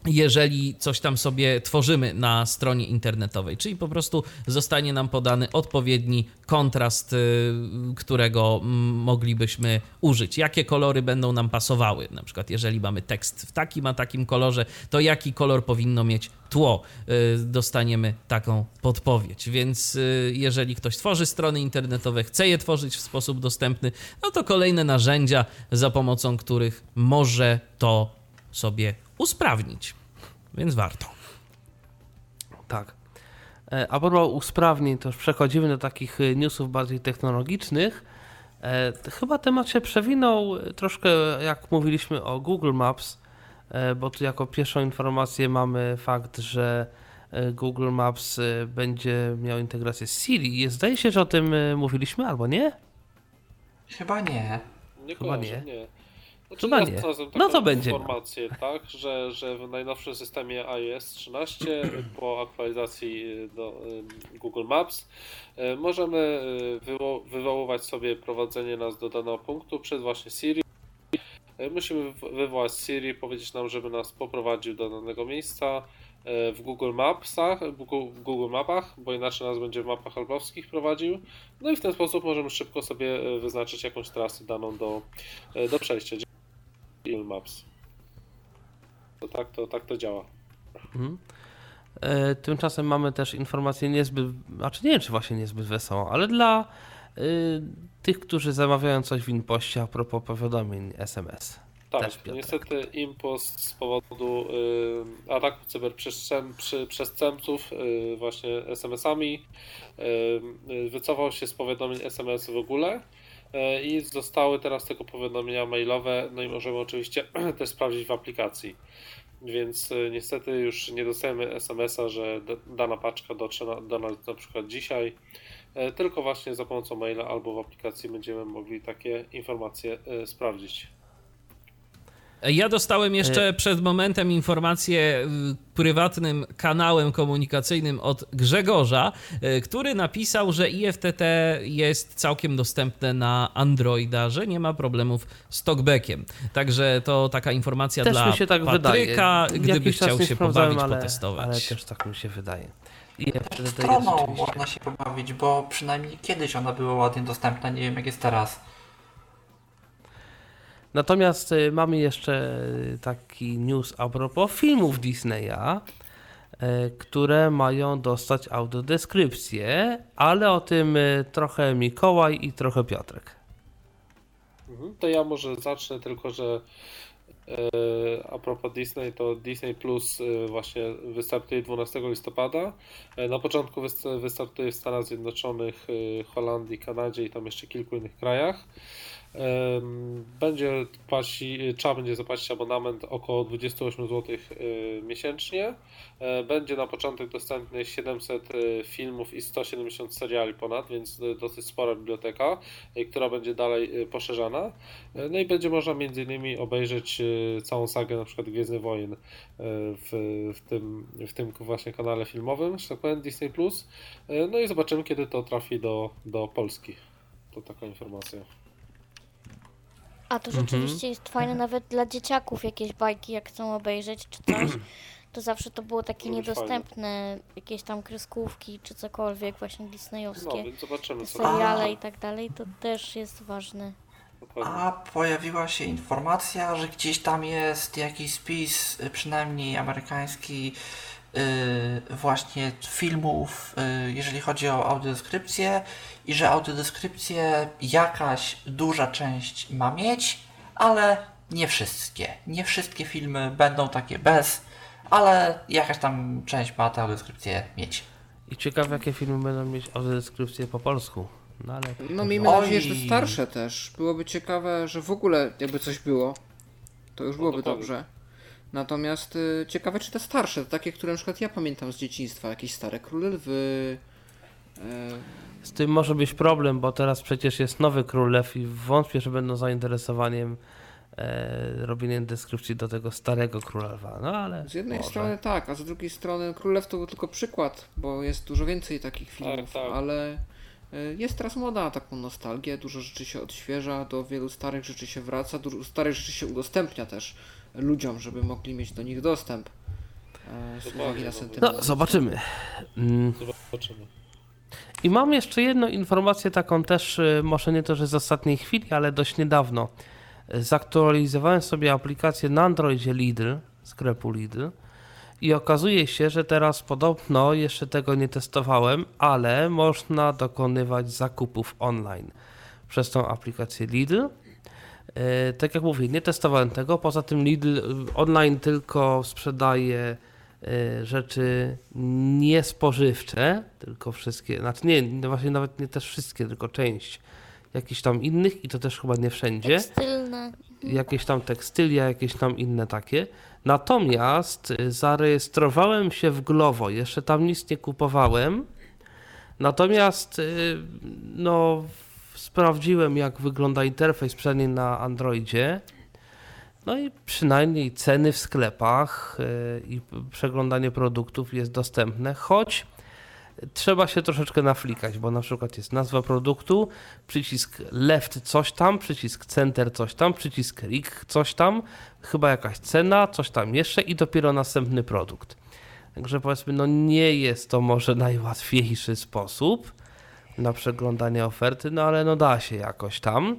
Jeżeli coś tam sobie tworzymy na stronie internetowej, czyli po prostu zostanie nam podany odpowiedni kontrast, y, którego mm, moglibyśmy użyć. Jakie kolory będą nam pasowały? Na przykład, jeżeli mamy tekst w takim a takim kolorze, to jaki kolor powinno mieć tło? Y, Dostaniemy taką podpowiedź. Więc y, jeżeli ktoś tworzy strony internetowe, chce je tworzyć w sposób dostępny, no to kolejne narzędzia, za pomocą których może to sobie usprawnić. Więc warto. Tak. E, A propos usprawnień, to już przechodzimy do takich e, newsów bardziej technologicznych. E, Chyba temat się przewinął troszkę, jak mówiliśmy o Google Maps, bo tu jako pierwszą informację mamy fakt, że Google Maps będzie miał integrację z Siri. Zdaje się, że o tym mówiliśmy, albo nie? Chyba nie. Nie Chyba kojarzę, nie. nie. Znaczy, Chyba nie. No to będzie miał. informację, tak, że, że w najnowszym systemie iOS 13 po aktualizacji do y, Google Maps y, możemy y, wywo- wywoływać sobie prowadzenie nas do danego punktu przez właśnie Siri. Y, Musimy wywołać Siri, powiedzieć nam, żeby nas poprowadził do danego miejsca y, w Google Mapsach, w Google- Mapach, bo inaczej nas będzie w mapach alpowskich prowadził. No i w ten sposób możemy szybko sobie y, wyznaczyć jakąś trasę daną do, y, do przejścia. Maps. To tak to, tak to działa. Mhm. E, Tymczasem mamy też informację niezbyt, znaczy nie wiem czy właśnie niezbyt wesołą, ale dla y, tych, którzy zamawiają coś w Inpoście a propos powiadomień SMS. Tak, niestety impost z powodu y, ataku cyberprzestępców y, właśnie SMS-ami y, wycofał się z powiadomień SMS w ogóle i zostały teraz tylko powiadomienia mailowe, no i możemy oczywiście też sprawdzić w aplikacji. Więc y, niestety już nie dostajemy SMS-a, że dana paczka dotrze na, do nas na przykład dzisiaj, y, tylko właśnie za pomocą maila albo w aplikacji będziemy mogli takie informacje sprawdzić. Ja dostałem jeszcze przed momentem informację y, prywatnym kanałem komunikacyjnym od Grzegorza, y, który napisał, że IFTT jest całkiem dostępne na Androida, że nie ma problemów z talkbackiem. Także to taka informacja Też dla mi się tak Patryka, wydaje. gdyby Jakiś chciał się pobawić, ale, potestować. Ale też tak mi się wydaje. I Też stroną można się pobawić, bo przynajmniej kiedyś ona była ładnie dostępna, nie wiem jak jest teraz. Natomiast y, mamy jeszcze y, taki news a propos filmów Disneya, y, które mają dostać audiodeskrypcję, ale o tym trochę Mikołaj i trochę Piotrek. Mhm. To ja może zacznę, tylko że a propos Disney, to Disney Plus właśnie wystartuje 12 listopada. Na początku wyst- wystartuje w Stanach Zjednoczonych, Holandii, Kanadzie i tam jeszcze kilku innych krajach. Będzie płaci, trzeba będzie zapłacić abonament około 28 zł e, miesięcznie. E, Będzie na początek dostępny 700 e, filmów i 170 seriali ponad, więc dosyć spora biblioteka, która będzie dalej poszerzana. No i będzie można między innymi obejrzeć całą sagę na przykład Gwiezdnych Wojen w, w, tym, w tym właśnie kanale filmowym, że tak Disney+. Plus. No i zobaczymy, kiedy to trafi do, do Polski. To taka informacja. A to Mhm. rzeczywiście jest fajne nawet dla dzieciaków jakieś bajki, jak chcą obejrzeć czy coś. To zawsze to było takie niedostępne, jakieś tam kreskówki czy cokolwiek właśnie No, disneyowskie. więc zobaczymy, co seriale i tak dalej, to też jest ważne. A pojawiła się informacja, że gdzieś tam jest jakiś spis, przynajmniej amerykański, właśnie filmów, y, jeżeli chodzi o audiodeskrypcję i że audiodeskrypcję jakaś duża część ma mieć, ale nie wszystkie. Nie wszystkie filmy będą takie bez, ale jakaś tam część ma tę audiodeskrypcję mieć. I ciekawe, jakie filmy będą mieć audiodeskrypcję po polsku. No ale. No miejmy Oj. nadzieję, że starsze też. Byłoby ciekawe, że w ogóle jakby coś było, to już byłoby dokładnie. dobrze. Natomiast y, ciekawe, czy te starsze, takie, które na przykład ja pamiętam z dzieciństwa, jakieś stare Króle Lwy, e, Z tym może być problem, bo teraz przecież jest nowy król lew i wątpię, że będą zainteresowaniem e, robieniem deskrypcji do tego starego króla lwa. No ale. z jednej może. strony tak, a z drugiej strony Królew to był tylko przykład, bo jest dużo więcej takich filmów, tak. ale y, jest teraz moda na taką nostalgię, dużo rzeczy się odświeża, do wielu starych rzeczy się wraca, dużo starych rzeczy się udostępnia też ludziom, żeby mogli mieć do nich dostęp. e, Z uwagi na no. sentyment. No, zobaczymy. Mm. Zobaczymy. I mam jeszcze jedną informację, taką też, y, może nie to, że z ostatniej chwili, ale dość niedawno. Zaktualizowałem sobie aplikację na Androidzie Lidl, sklepu Lidl. I okazuje się, że teraz podobno, jeszcze tego nie testowałem, ale można dokonywać zakupów online przez tą aplikację Lidl. E, Tak jak mówię, nie testowałem tego. Poza tym Lidl y, online tylko sprzedaje e, rzeczy niespożywcze, tylko wszystkie, znaczy nie, no właśnie nawet nie też wszystkie, tylko część jakichś tam innych i to też chyba nie wszędzie Tekstylne. jakieś tam tekstylia, jakieś tam inne takie. Natomiast zarejestrowałem się w Glovo, jeszcze tam nic nie kupowałem. Natomiast no, sprawdziłem, jak wygląda interfejs przynajmniej na Androidzie. No i przynajmniej ceny w sklepach y, i przeglądanie produktów jest dostępne, choć trzeba się troszeczkę naflikać, bo na przykład jest nazwa produktu, przycisk left coś tam, przycisk center coś tam, przycisk rig coś tam, chyba jakaś cena, coś tam jeszcze i dopiero następny produkt. Także powiedzmy, no nie jest to może najłatwiejszy sposób na przeglądanie oferty, no ale no da się jakoś tam.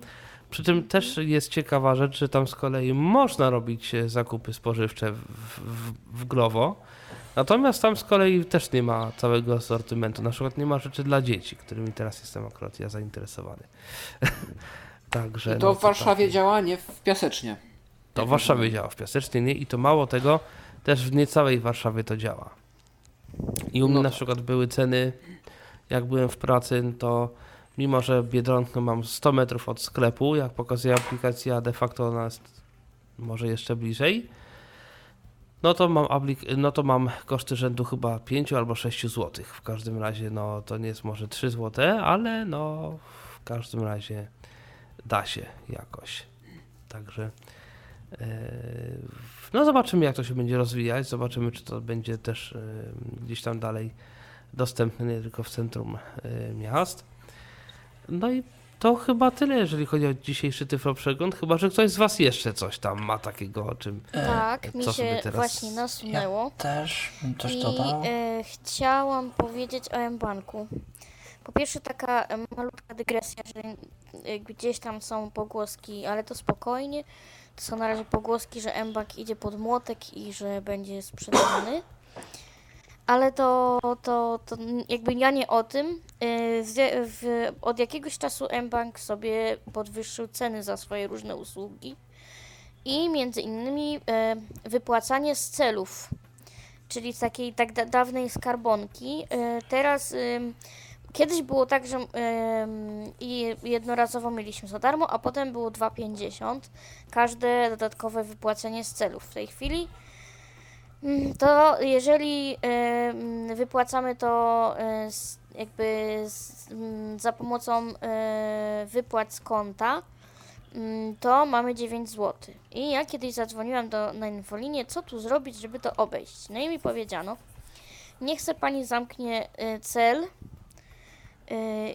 Przy czym też jest ciekawa rzecz, że tam z kolei można robić e, zakupy spożywcze w, w, w Glovo. Natomiast tam z kolei też nie ma całego asortymentu. Na przykład nie ma rzeczy dla dzieci, którymi teraz jestem akurat ja zainteresowany. Także. I to no w Warszawie tak. działa, nie w Piasecznie. To w Warszawie działa, w Piasecznej nie i to mało tego, też w niecałej Warszawie to działa. I u mnie No na tak. przykład były ceny, jak byłem w pracy, to mimo, że Biedronkę mam 100 metrów od sklepu, jak pokazuje aplikacja, de facto ona jest może jeszcze bliżej, no to mam, aplik- no to mam koszty rzędu chyba 5 albo 6 zł. W każdym razie, no to nie jest może 3 zł, ale no w każdym razie da się jakoś. Także e, no zobaczymy jak to się będzie rozwijać, zobaczymy czy to będzie też e, gdzieś tam dalej dostępne nie tylko w centrum e, miast. No i to chyba tyle, jeżeli chodzi o dzisiejszy Tyflo Przegląd, chyba że ktoś z Was jeszcze coś tam ma takiego, o czym Tak, co mi sobie się teraz- właśnie nasunęło. Też bym coś I dodał. e, chciałam powiedzieć o M-Banku. Po pierwsze taka e, malutka dygresja, że e, gdzieś tam są pogłoski, ale to spokojnie. To są na razie pogłoski, że M-Bank idzie pod młotek i że będzie sprzedawany. Ale to, to, to jakby ja nie o tym. W, od jakiegoś czasu M-Bank sobie podwyższył ceny za swoje różne usługi i między innymi e, wypłacanie z celów czyli z takiej tak da- dawnej skarbonki. Y, Teraz kiedyś było tak, że jednorazowo mieliśmy za darmo, a potem było 2,50 każde dodatkowe wypłacenie z celów. W tej chwili to jeżeli wypłacamy to z, jakby mm, za pomocą y, wypłat z konta, mm, to mamy 9 zł. I ja kiedyś zadzwoniłam do, na infolinię, co tu zrobić, żeby to obejść. No i mi powiedziano, niech se pani zamknie y, cel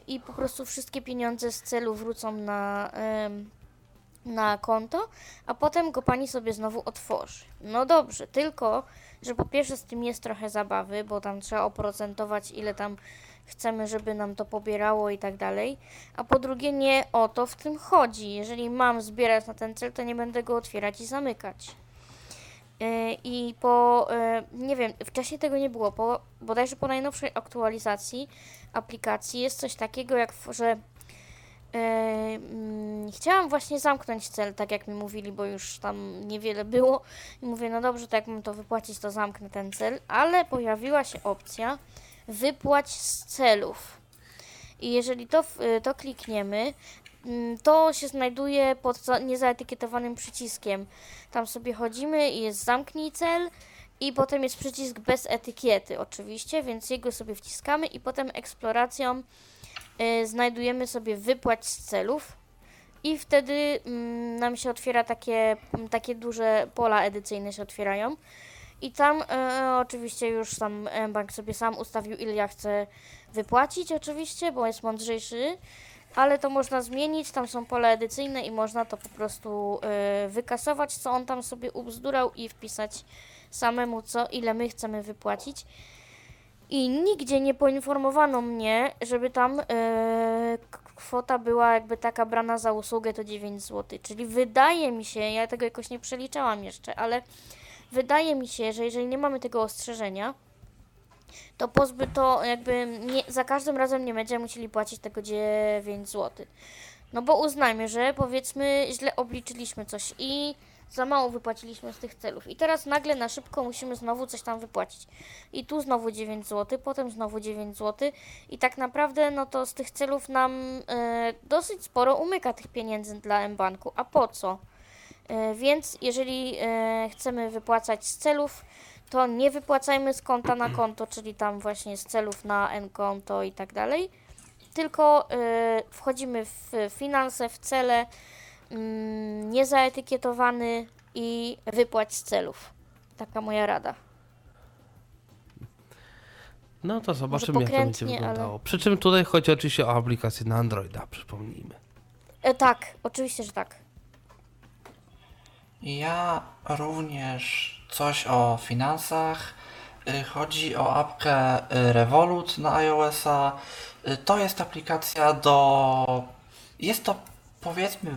i po prostu wszystkie pieniądze z celu wrócą na, na konto, a potem go pani sobie znowu otworzy. No dobrze, tylko, że po pierwsze z tym jest trochę zabawy, bo tam trzeba oprocentować ile tam chcemy, żeby nam to pobierało i tak dalej. A po drugie, nie o to w tym chodzi. Jeżeli mam zbierać na ten cel, to nie będę go otwierać i zamykać. Yy, I po, yy, nie wiem, wcześniej tego nie było, po, bodajże po najnowszej aktualizacji aplikacji jest coś takiego, jak, że chciałam właśnie zamknąć cel, tak jak mi mówili, bo już tam niewiele było. I mówię, no dobrze, to jak mam to wypłacić, to zamknę ten cel, ale pojawiła się opcja wypłać z celów. I jeżeli to, to klikniemy, mm, to się znajduje pod za- niezaetykietowanym przyciskiem. Tam sobie chodzimy i jest zamknij cel i potem jest przycisk bez etykiety oczywiście, więc jego sobie wciskamy i potem eksploracją znajdujemy sobie wypłać z celów i wtedy mm, nam się otwiera takie, mm, takie duże pola edycyjne się otwierają. I tam e, oczywiście już tam bank sobie sam ustawił, ile ja chcę wypłacić, oczywiście, bo jest mądrzejszy, ale to można zmienić. Tam są pola edycyjne i można to po prostu e, wykasować, co on tam sobie ubzdurał i wpisać samemu, co ile my chcemy wypłacić. I nigdzie nie poinformowano mnie, żeby tam e, kwota była jakby taka brana za usługę to 9 zł. Czyli wydaje mi się, ja tego jakoś nie przeliczałam jeszcze, ale wydaje mi się, że jeżeli nie mamy tego ostrzeżenia, to pozbyt to jakby nie, za każdym razem nie będziemy musieli płacić tego 9 zł. No bo uznajmy, że powiedzmy źle obliczyliśmy coś i za mało wypłaciliśmy z tych celów. I teraz nagle na szybko musimy znowu coś tam wypłacić. I tu znowu 9 zł, potem znowu 9 zł. I tak naprawdę no to z tych celów nam e, dosyć sporo umyka tych pieniędzy dla M-Banku. A po co? E, Więc jeżeli e, chcemy wypłacać z celów, to nie wypłacajmy z konta na konto, czyli tam właśnie z celów na N-konto i tak dalej, tylko e, wchodzimy w finanse, w cele, mm, niezaetykietowany i wypłać z celów. Taka moja rada. No to zobaczymy, jak to będzie wyglądało. Przy czym tutaj chodzi oczywiście o aplikację na Androida, przypomnijmy. E, tak, oczywiście, że tak. Ja również coś o finansach. Y, Chodzi o apkę y, Revolut na iOS-a. Y, To jest aplikacja do. Jest to powiedzmy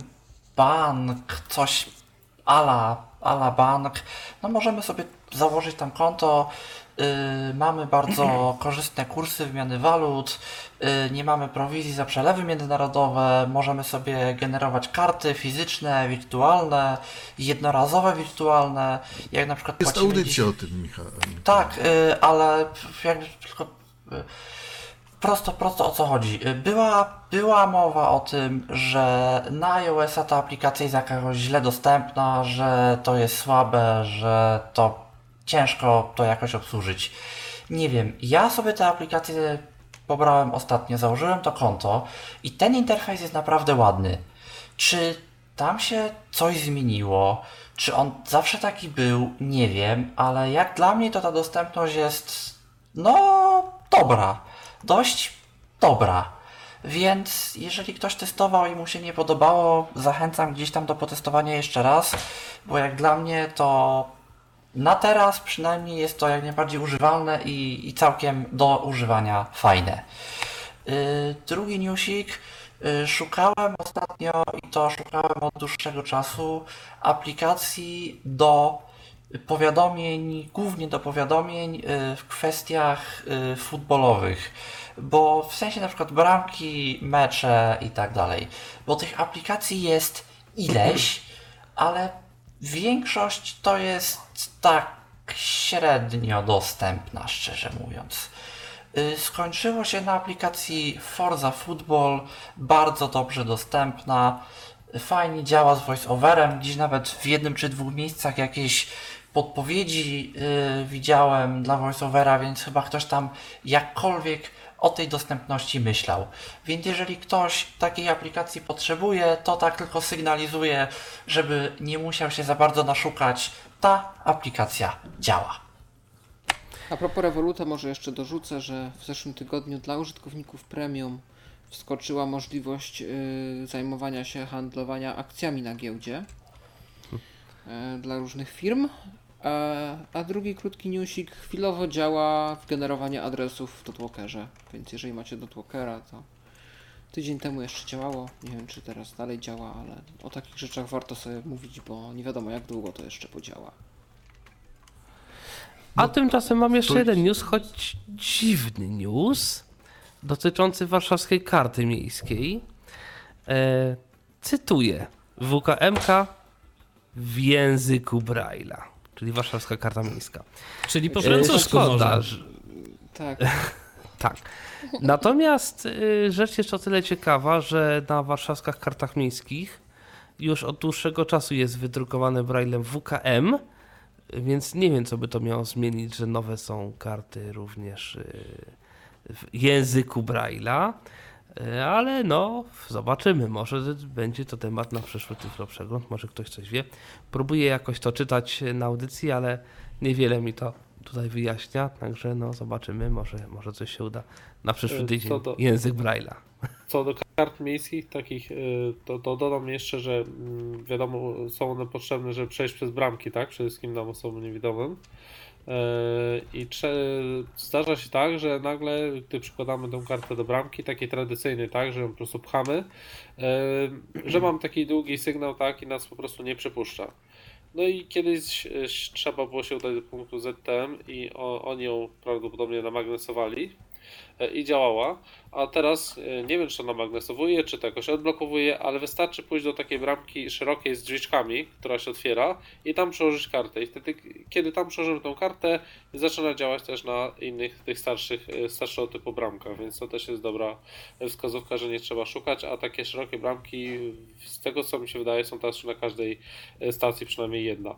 bank, coś ala, ala bank. No możemy sobie założyć tam konto y, mamy bardzo korzystne kursy wymiany walut, y, nie mamy prowizji za przelewy międzynarodowe, możemy sobie generować karty fizyczne, wirtualne, jednorazowe wirtualne, jak na przykład Jest audycja dziś- o tym, Michał. tak, y, ale jakby tylko y, prosto, prosto o co chodzi. Y, Była, była mowa o tym, że na iOS-a ta aplikacja jest jakaś źle dostępna, że to jest słabe, że to ciężko to jakoś obsłużyć. Nie wiem, ja sobie tę aplikację pobrałem ostatnio, założyłem to konto i ten interfejs jest naprawdę ładny. Czy tam się coś zmieniło? Czy on zawsze taki był? Nie wiem, ale jak dla mnie to ta dostępność jest no dobra, dość dobra. Więc jeżeli ktoś testował i mu się nie podobało, zachęcam gdzieś tam do potestowania jeszcze raz, bo jak dla mnie to na teraz przynajmniej jest to jak najbardziej używalne i, i całkiem do używania fajne. Yy, drugi newsik. Yy, Szukałem ostatnio i to szukałem od dłuższego czasu aplikacji do powiadomień, głównie do powiadomień yy, w kwestiach yy, futbolowych, bo w sensie na przykład bramki, mecze i tak dalej, bo tych aplikacji jest ileś, ale większość to jest tak średnio dostępna, szczerze mówiąc. Y, Skończyło się na aplikacji Forza Football, bardzo dobrze dostępna, fajnie działa z voiceoverem, gdzieś nawet w jednym czy dwóch miejscach jakieś podpowiedzi y, widziałem dla voiceovera, więc chyba ktoś tam jakkolwiek o tej dostępności myślał. Więc jeżeli ktoś takiej aplikacji potrzebuje, to tak tylko sygnalizuje, żeby nie musiał się za bardzo naszukać. Ta aplikacja działa. A propos Revoluta może jeszcze dorzucę, że w zeszłym tygodniu dla użytkowników premium wskoczyła możliwość y, zajmowania się handlowania akcjami na giełdzie y, dla różnych firm. E, a drugi krótki newsik chwilowo działa w generowanie adresów w Dotwalkerze, więc jeżeli macie Dotwalkera, to tydzień temu jeszcze działało. Nie wiem, czy teraz dalej działa, ale o takich rzeczach warto sobie mówić, bo nie wiadomo jak długo to jeszcze podziała. A tymczasem mam jeszcze jeden news, choć dziwny news, dotyczący warszawskiej karty miejskiej. E, cytuję. WKMK w języku Braille'a, czyli warszawska karta miejska. Czyli po E, francusku szkoda, można. że- Tak. Tak. Natomiast y, rzecz jest o tyle ciekawa, że na warszawskich kartach miejskich już od dłuższego czasu jest wydrukowane braillem WKM, więc nie wiem, co by to miało zmienić, że nowe są karty również y, w języku brailla. Y, Ale no, zobaczymy. Może będzie to temat na przyszły Tyflo Przegląd. Może ktoś coś wie. Próbuję jakoś to czytać na audycji, ale niewiele mi to tutaj wyjaśnia. Także no, zobaczymy. Może, może coś się uda na przyszły E, tydzień. co do- Język brailla. Co do kart miejskich, takich, y, to, to dodam jeszcze, że mm, wiadomo, są one potrzebne, żeby przejść przez bramki, tak? Przede wszystkim nam osobom niewidomym. E, I zdarza się tak, że nagle, gdy przykładamy tę kartę do bramki, takiej tradycyjnej, tak, że ją po prostu pchamy, e, że mam taki długi sygnał, tak, i nas po prostu nie przepuszcza. No i kiedyś trzeba było się udać do punktu ZTM i oni ją prawdopodobnie namagnesowali i działała, a teraz e, nie wiem, czy to namagnesowuje, czy to jakoś odblokowuje, ale wystarczy pójść do takiej bramki szerokiej z drzwiczkami, która się otwiera i tam przełożyć kartę. I wtedy, kiedy tam przełożymy tą kartę, zaczyna działać też na innych, tych starszych, e, starszego typu bramkach, więc to też jest dobra wskazówka, że nie trzeba szukać, a takie szerokie bramki, z tego co mi się wydaje, są teraz na każdej e, stacji przynajmniej jedna.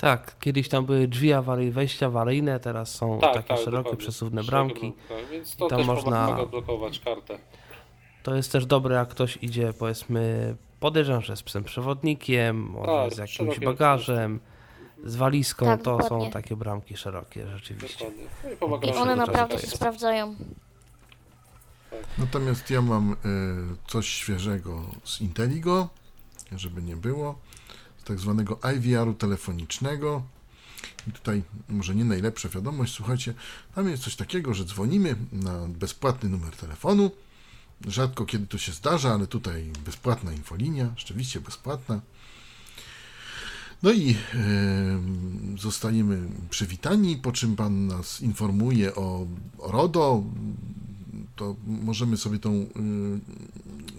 Tak, kiedyś tam były drzwi awaryjne, wejścia awaryjne, teraz są Tak, takie tak, szerokie, dokładnie. przesuwne Szerokie bramki. tak, więc to tam też można- pomaga odblokować kartę. To jest też dobre, jak ktoś idzie, powiedzmy, podejrzewam, że z psem przewodnikiem, może Tak, z jakimś szerokie bagażem, z walizką, Tak, to dokładnie. są takie bramki szerokie, rzeczywiście. Dokładnie. No i I one naprawdę się jest. sprawdzają. Natomiast ja mam e, coś świeżego z Inteligo, żeby nie było, tak zwanego IVR-u telefonicznego. I tutaj może nie najlepsza wiadomość, słuchajcie, tam jest coś takiego, że dzwonimy na bezpłatny numer telefonu. Rzadko kiedy to się zdarza, ale tutaj bezpłatna infolinia, rzeczywiście bezpłatna. No i e, zostaniemy przywitani, po czym pan nas informuje o, o RODO. To możemy sobie tą, y,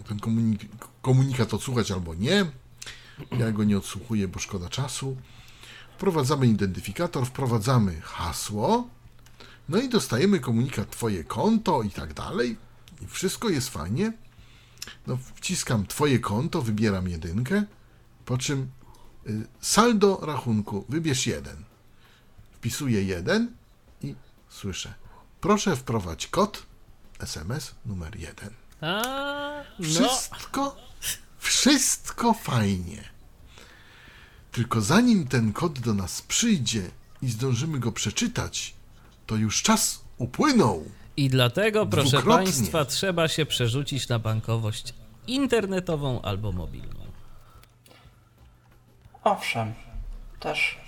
ten komunik- komunikat odsłuchać albo nie. Ja go nie odsłuchuję, bo szkoda czasu. Wprowadzamy identyfikator, wprowadzamy hasło. No i dostajemy komunikat Twoje konto i tak dalej. I wszystko jest fajnie. No, wciskam Twoje konto, wybieram jedynkę, po czym y, saldo rachunku, wybierz jeden. Wpisuję jeden i słyszę. Proszę wprowadź kod SMS numer jeden. A, no. Wszystko, wszystko fajnie. Tylko zanim ten kod do nas przyjdzie i zdążymy go przeczytać, to już czas upłynął. I dlatego, proszę Dwukrotnie. Państwa, trzeba się przerzucić na bankowość internetową albo mobilną. Owszem, też.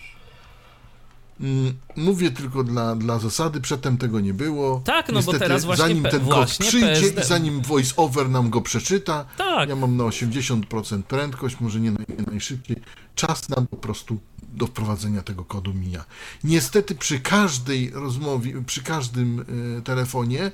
Mm, Mówię tylko dla, dla zasady, przedtem tego nie było. Tak, no bo teraz właśnie zanim ten kod przyjdzie PSD i zanim voice over nam go przeczyta, Tak. ja mam na 80% prędkość, może nie, naj, nie najszybciej, czas nam po prostu do wprowadzenia tego kodu mija. Niestety przy każdej rozmowie, przy każdym e, telefonie e,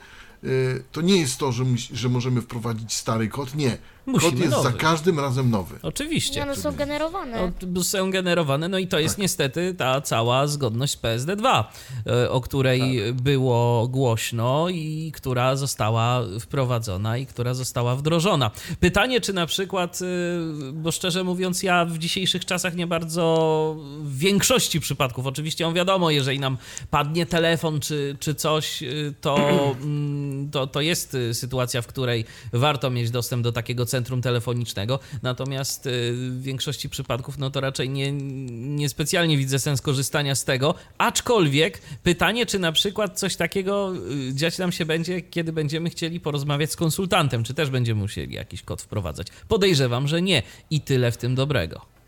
to nie jest to, że, musi, że możemy wprowadzić stary kod, nie. Musimy kod jest za nowy. każdym razem nowy. Oczywiście. One są generowane. No, są generowane, no i to jest niestety ta cała zgodność z PSD2, e, o której było głośno i która została wprowadzona i która została wdrożona. Pytanie, czy na przykład, e, bo szczerze mówiąc, ja w dzisiejszych czasach nie bardzo w większości przypadków, oczywiście on wiadomo, jeżeli nam padnie telefon czy, czy coś, e, to, mm, to, to jest sytuacja, w której warto mieć dostęp do takiego centrum telefonicznego, natomiast y, w większości przypadków no to raczej nie, nie specjalnie widzę sens korzystania z tego, aczkolwiek pytanie, czy na przykład coś takiego y, dziać nam się będzie, kiedy będziemy chcieli porozmawiać z konsultantem, czy też będziemy musieli jakiś kod wprowadzać. Podejrzewam, że nie i tyle w tym dobrego.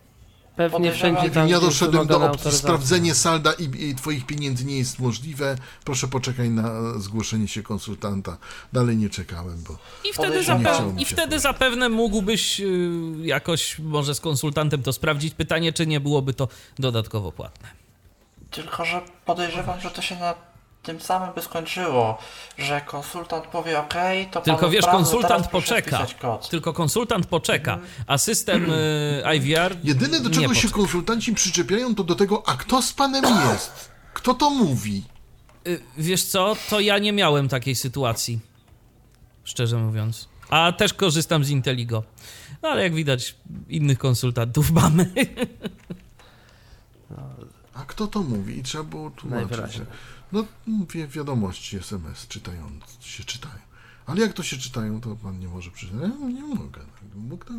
Pewnie wszędzie Ja tam, gdzie doszedłem do opcji, sprawdzenie salda i, i twoich pieniędzy nie jest możliwe. Proszę poczekaj na zgłoszenie się konsultanta. Dalej nie czekałem, bo I wtedy, zape- i wtedy zapewne mógłbyś y, jakoś może z konsultantem to sprawdzić. Pytanie, czy nie byłoby to dodatkowo płatne. Tylko, że podejrzewam, że to się na tym samym by skończyło, że konsultant powie OK, to Tylko wiesz, konsultant poczeka. Tylko konsultant poczeka, a system y, IVR. jedyne do nie czego się konsultanci przyczepiają, to do tego, a kto z panem jest? Kto to mówi? Y, Wiesz co, to ja nie miałem takiej sytuacji. Szczerze mówiąc. A też korzystam z Inteligo. No ale jak widać, innych konsultantów mamy. A kto to mówi? I trzeba było tłumaczyć. Najwyraźniej. No, wie, wiadomości SMS czytając się czytają. Ale jak to się czytają, to pan nie może przeczytać. Ja nie mogę. Mógł to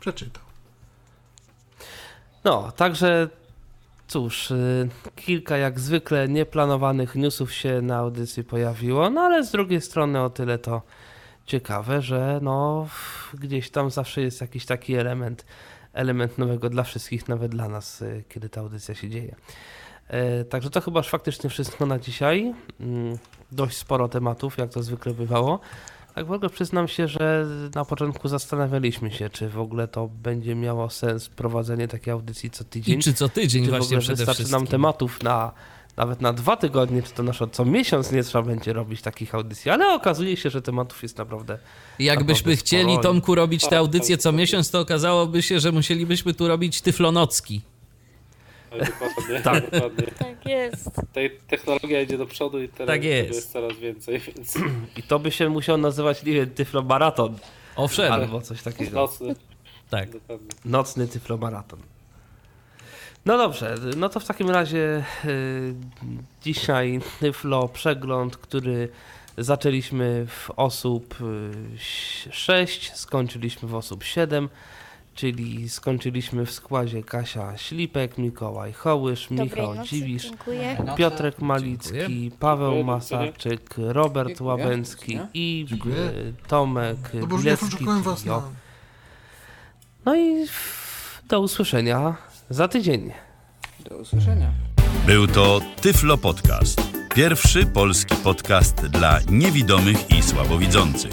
przeczytał. No, także cóż, y, kilka jak zwykle nieplanowanych newsów się na audycji pojawiło, no ale z drugiej strony o tyle to ciekawe, że no gdzieś tam zawsze jest jakiś taki element, element nowego dla wszystkich, nawet dla nas, y, kiedy ta audycja się dzieje. E, Także to chyba już faktycznie wszystko na dzisiaj. Mm, Dość sporo tematów, jak to zwykle bywało. Tak w ogóle przyznam się, że na początku zastanawialiśmy się, czy w ogóle to będzie miało sens prowadzenie takiej audycji co tydzień. I czy co tydzień czy w właśnie ogóle przede wystarczy wszystkim. nam tematów na nawet na dwa tygodnie, czy to na przykład co miesiąc nie trzeba będzie robić takich audycji, ale okazuje się, że tematów jest naprawdę Jakbyśmy naprawdę chcieli. Tomku, robić te audycje co miesiąc, to okazałoby się, że musielibyśmy tu robić tyflonocki. Dokładnie, Tak. dokładnie. Tak jest. Tej technologia idzie do przodu i teraz Tak jest. jest coraz więcej, więc i to by się musiał nazywać, nie wiem, tyflomaraton Owszem, albo coś takiego. nocny. tak. Dokładnie. Nocny tyflomaraton. No dobrze, no to w takim razie y, dzisiaj Tyflo przegląd, który zaczęliśmy w osób 6, skończyliśmy w osób 7, czyli skończyliśmy w składzie Kasia Ślipek, Mikołaj Hołysz, Dobrej Michał nocy. Dziwisz, Dziękuję. Piotrek Malicki, Dziękuję. Paweł Dziękuję, Masarczyk, Robert Dziękuję. Łabęcki i Dziękuję. y, Tomek No Bilecki. na... No i do usłyszenia za tydzień. Do usłyszenia. Był to Tyflo Podcast. Pierwszy polski podcast dla niewidomych i słabowidzących.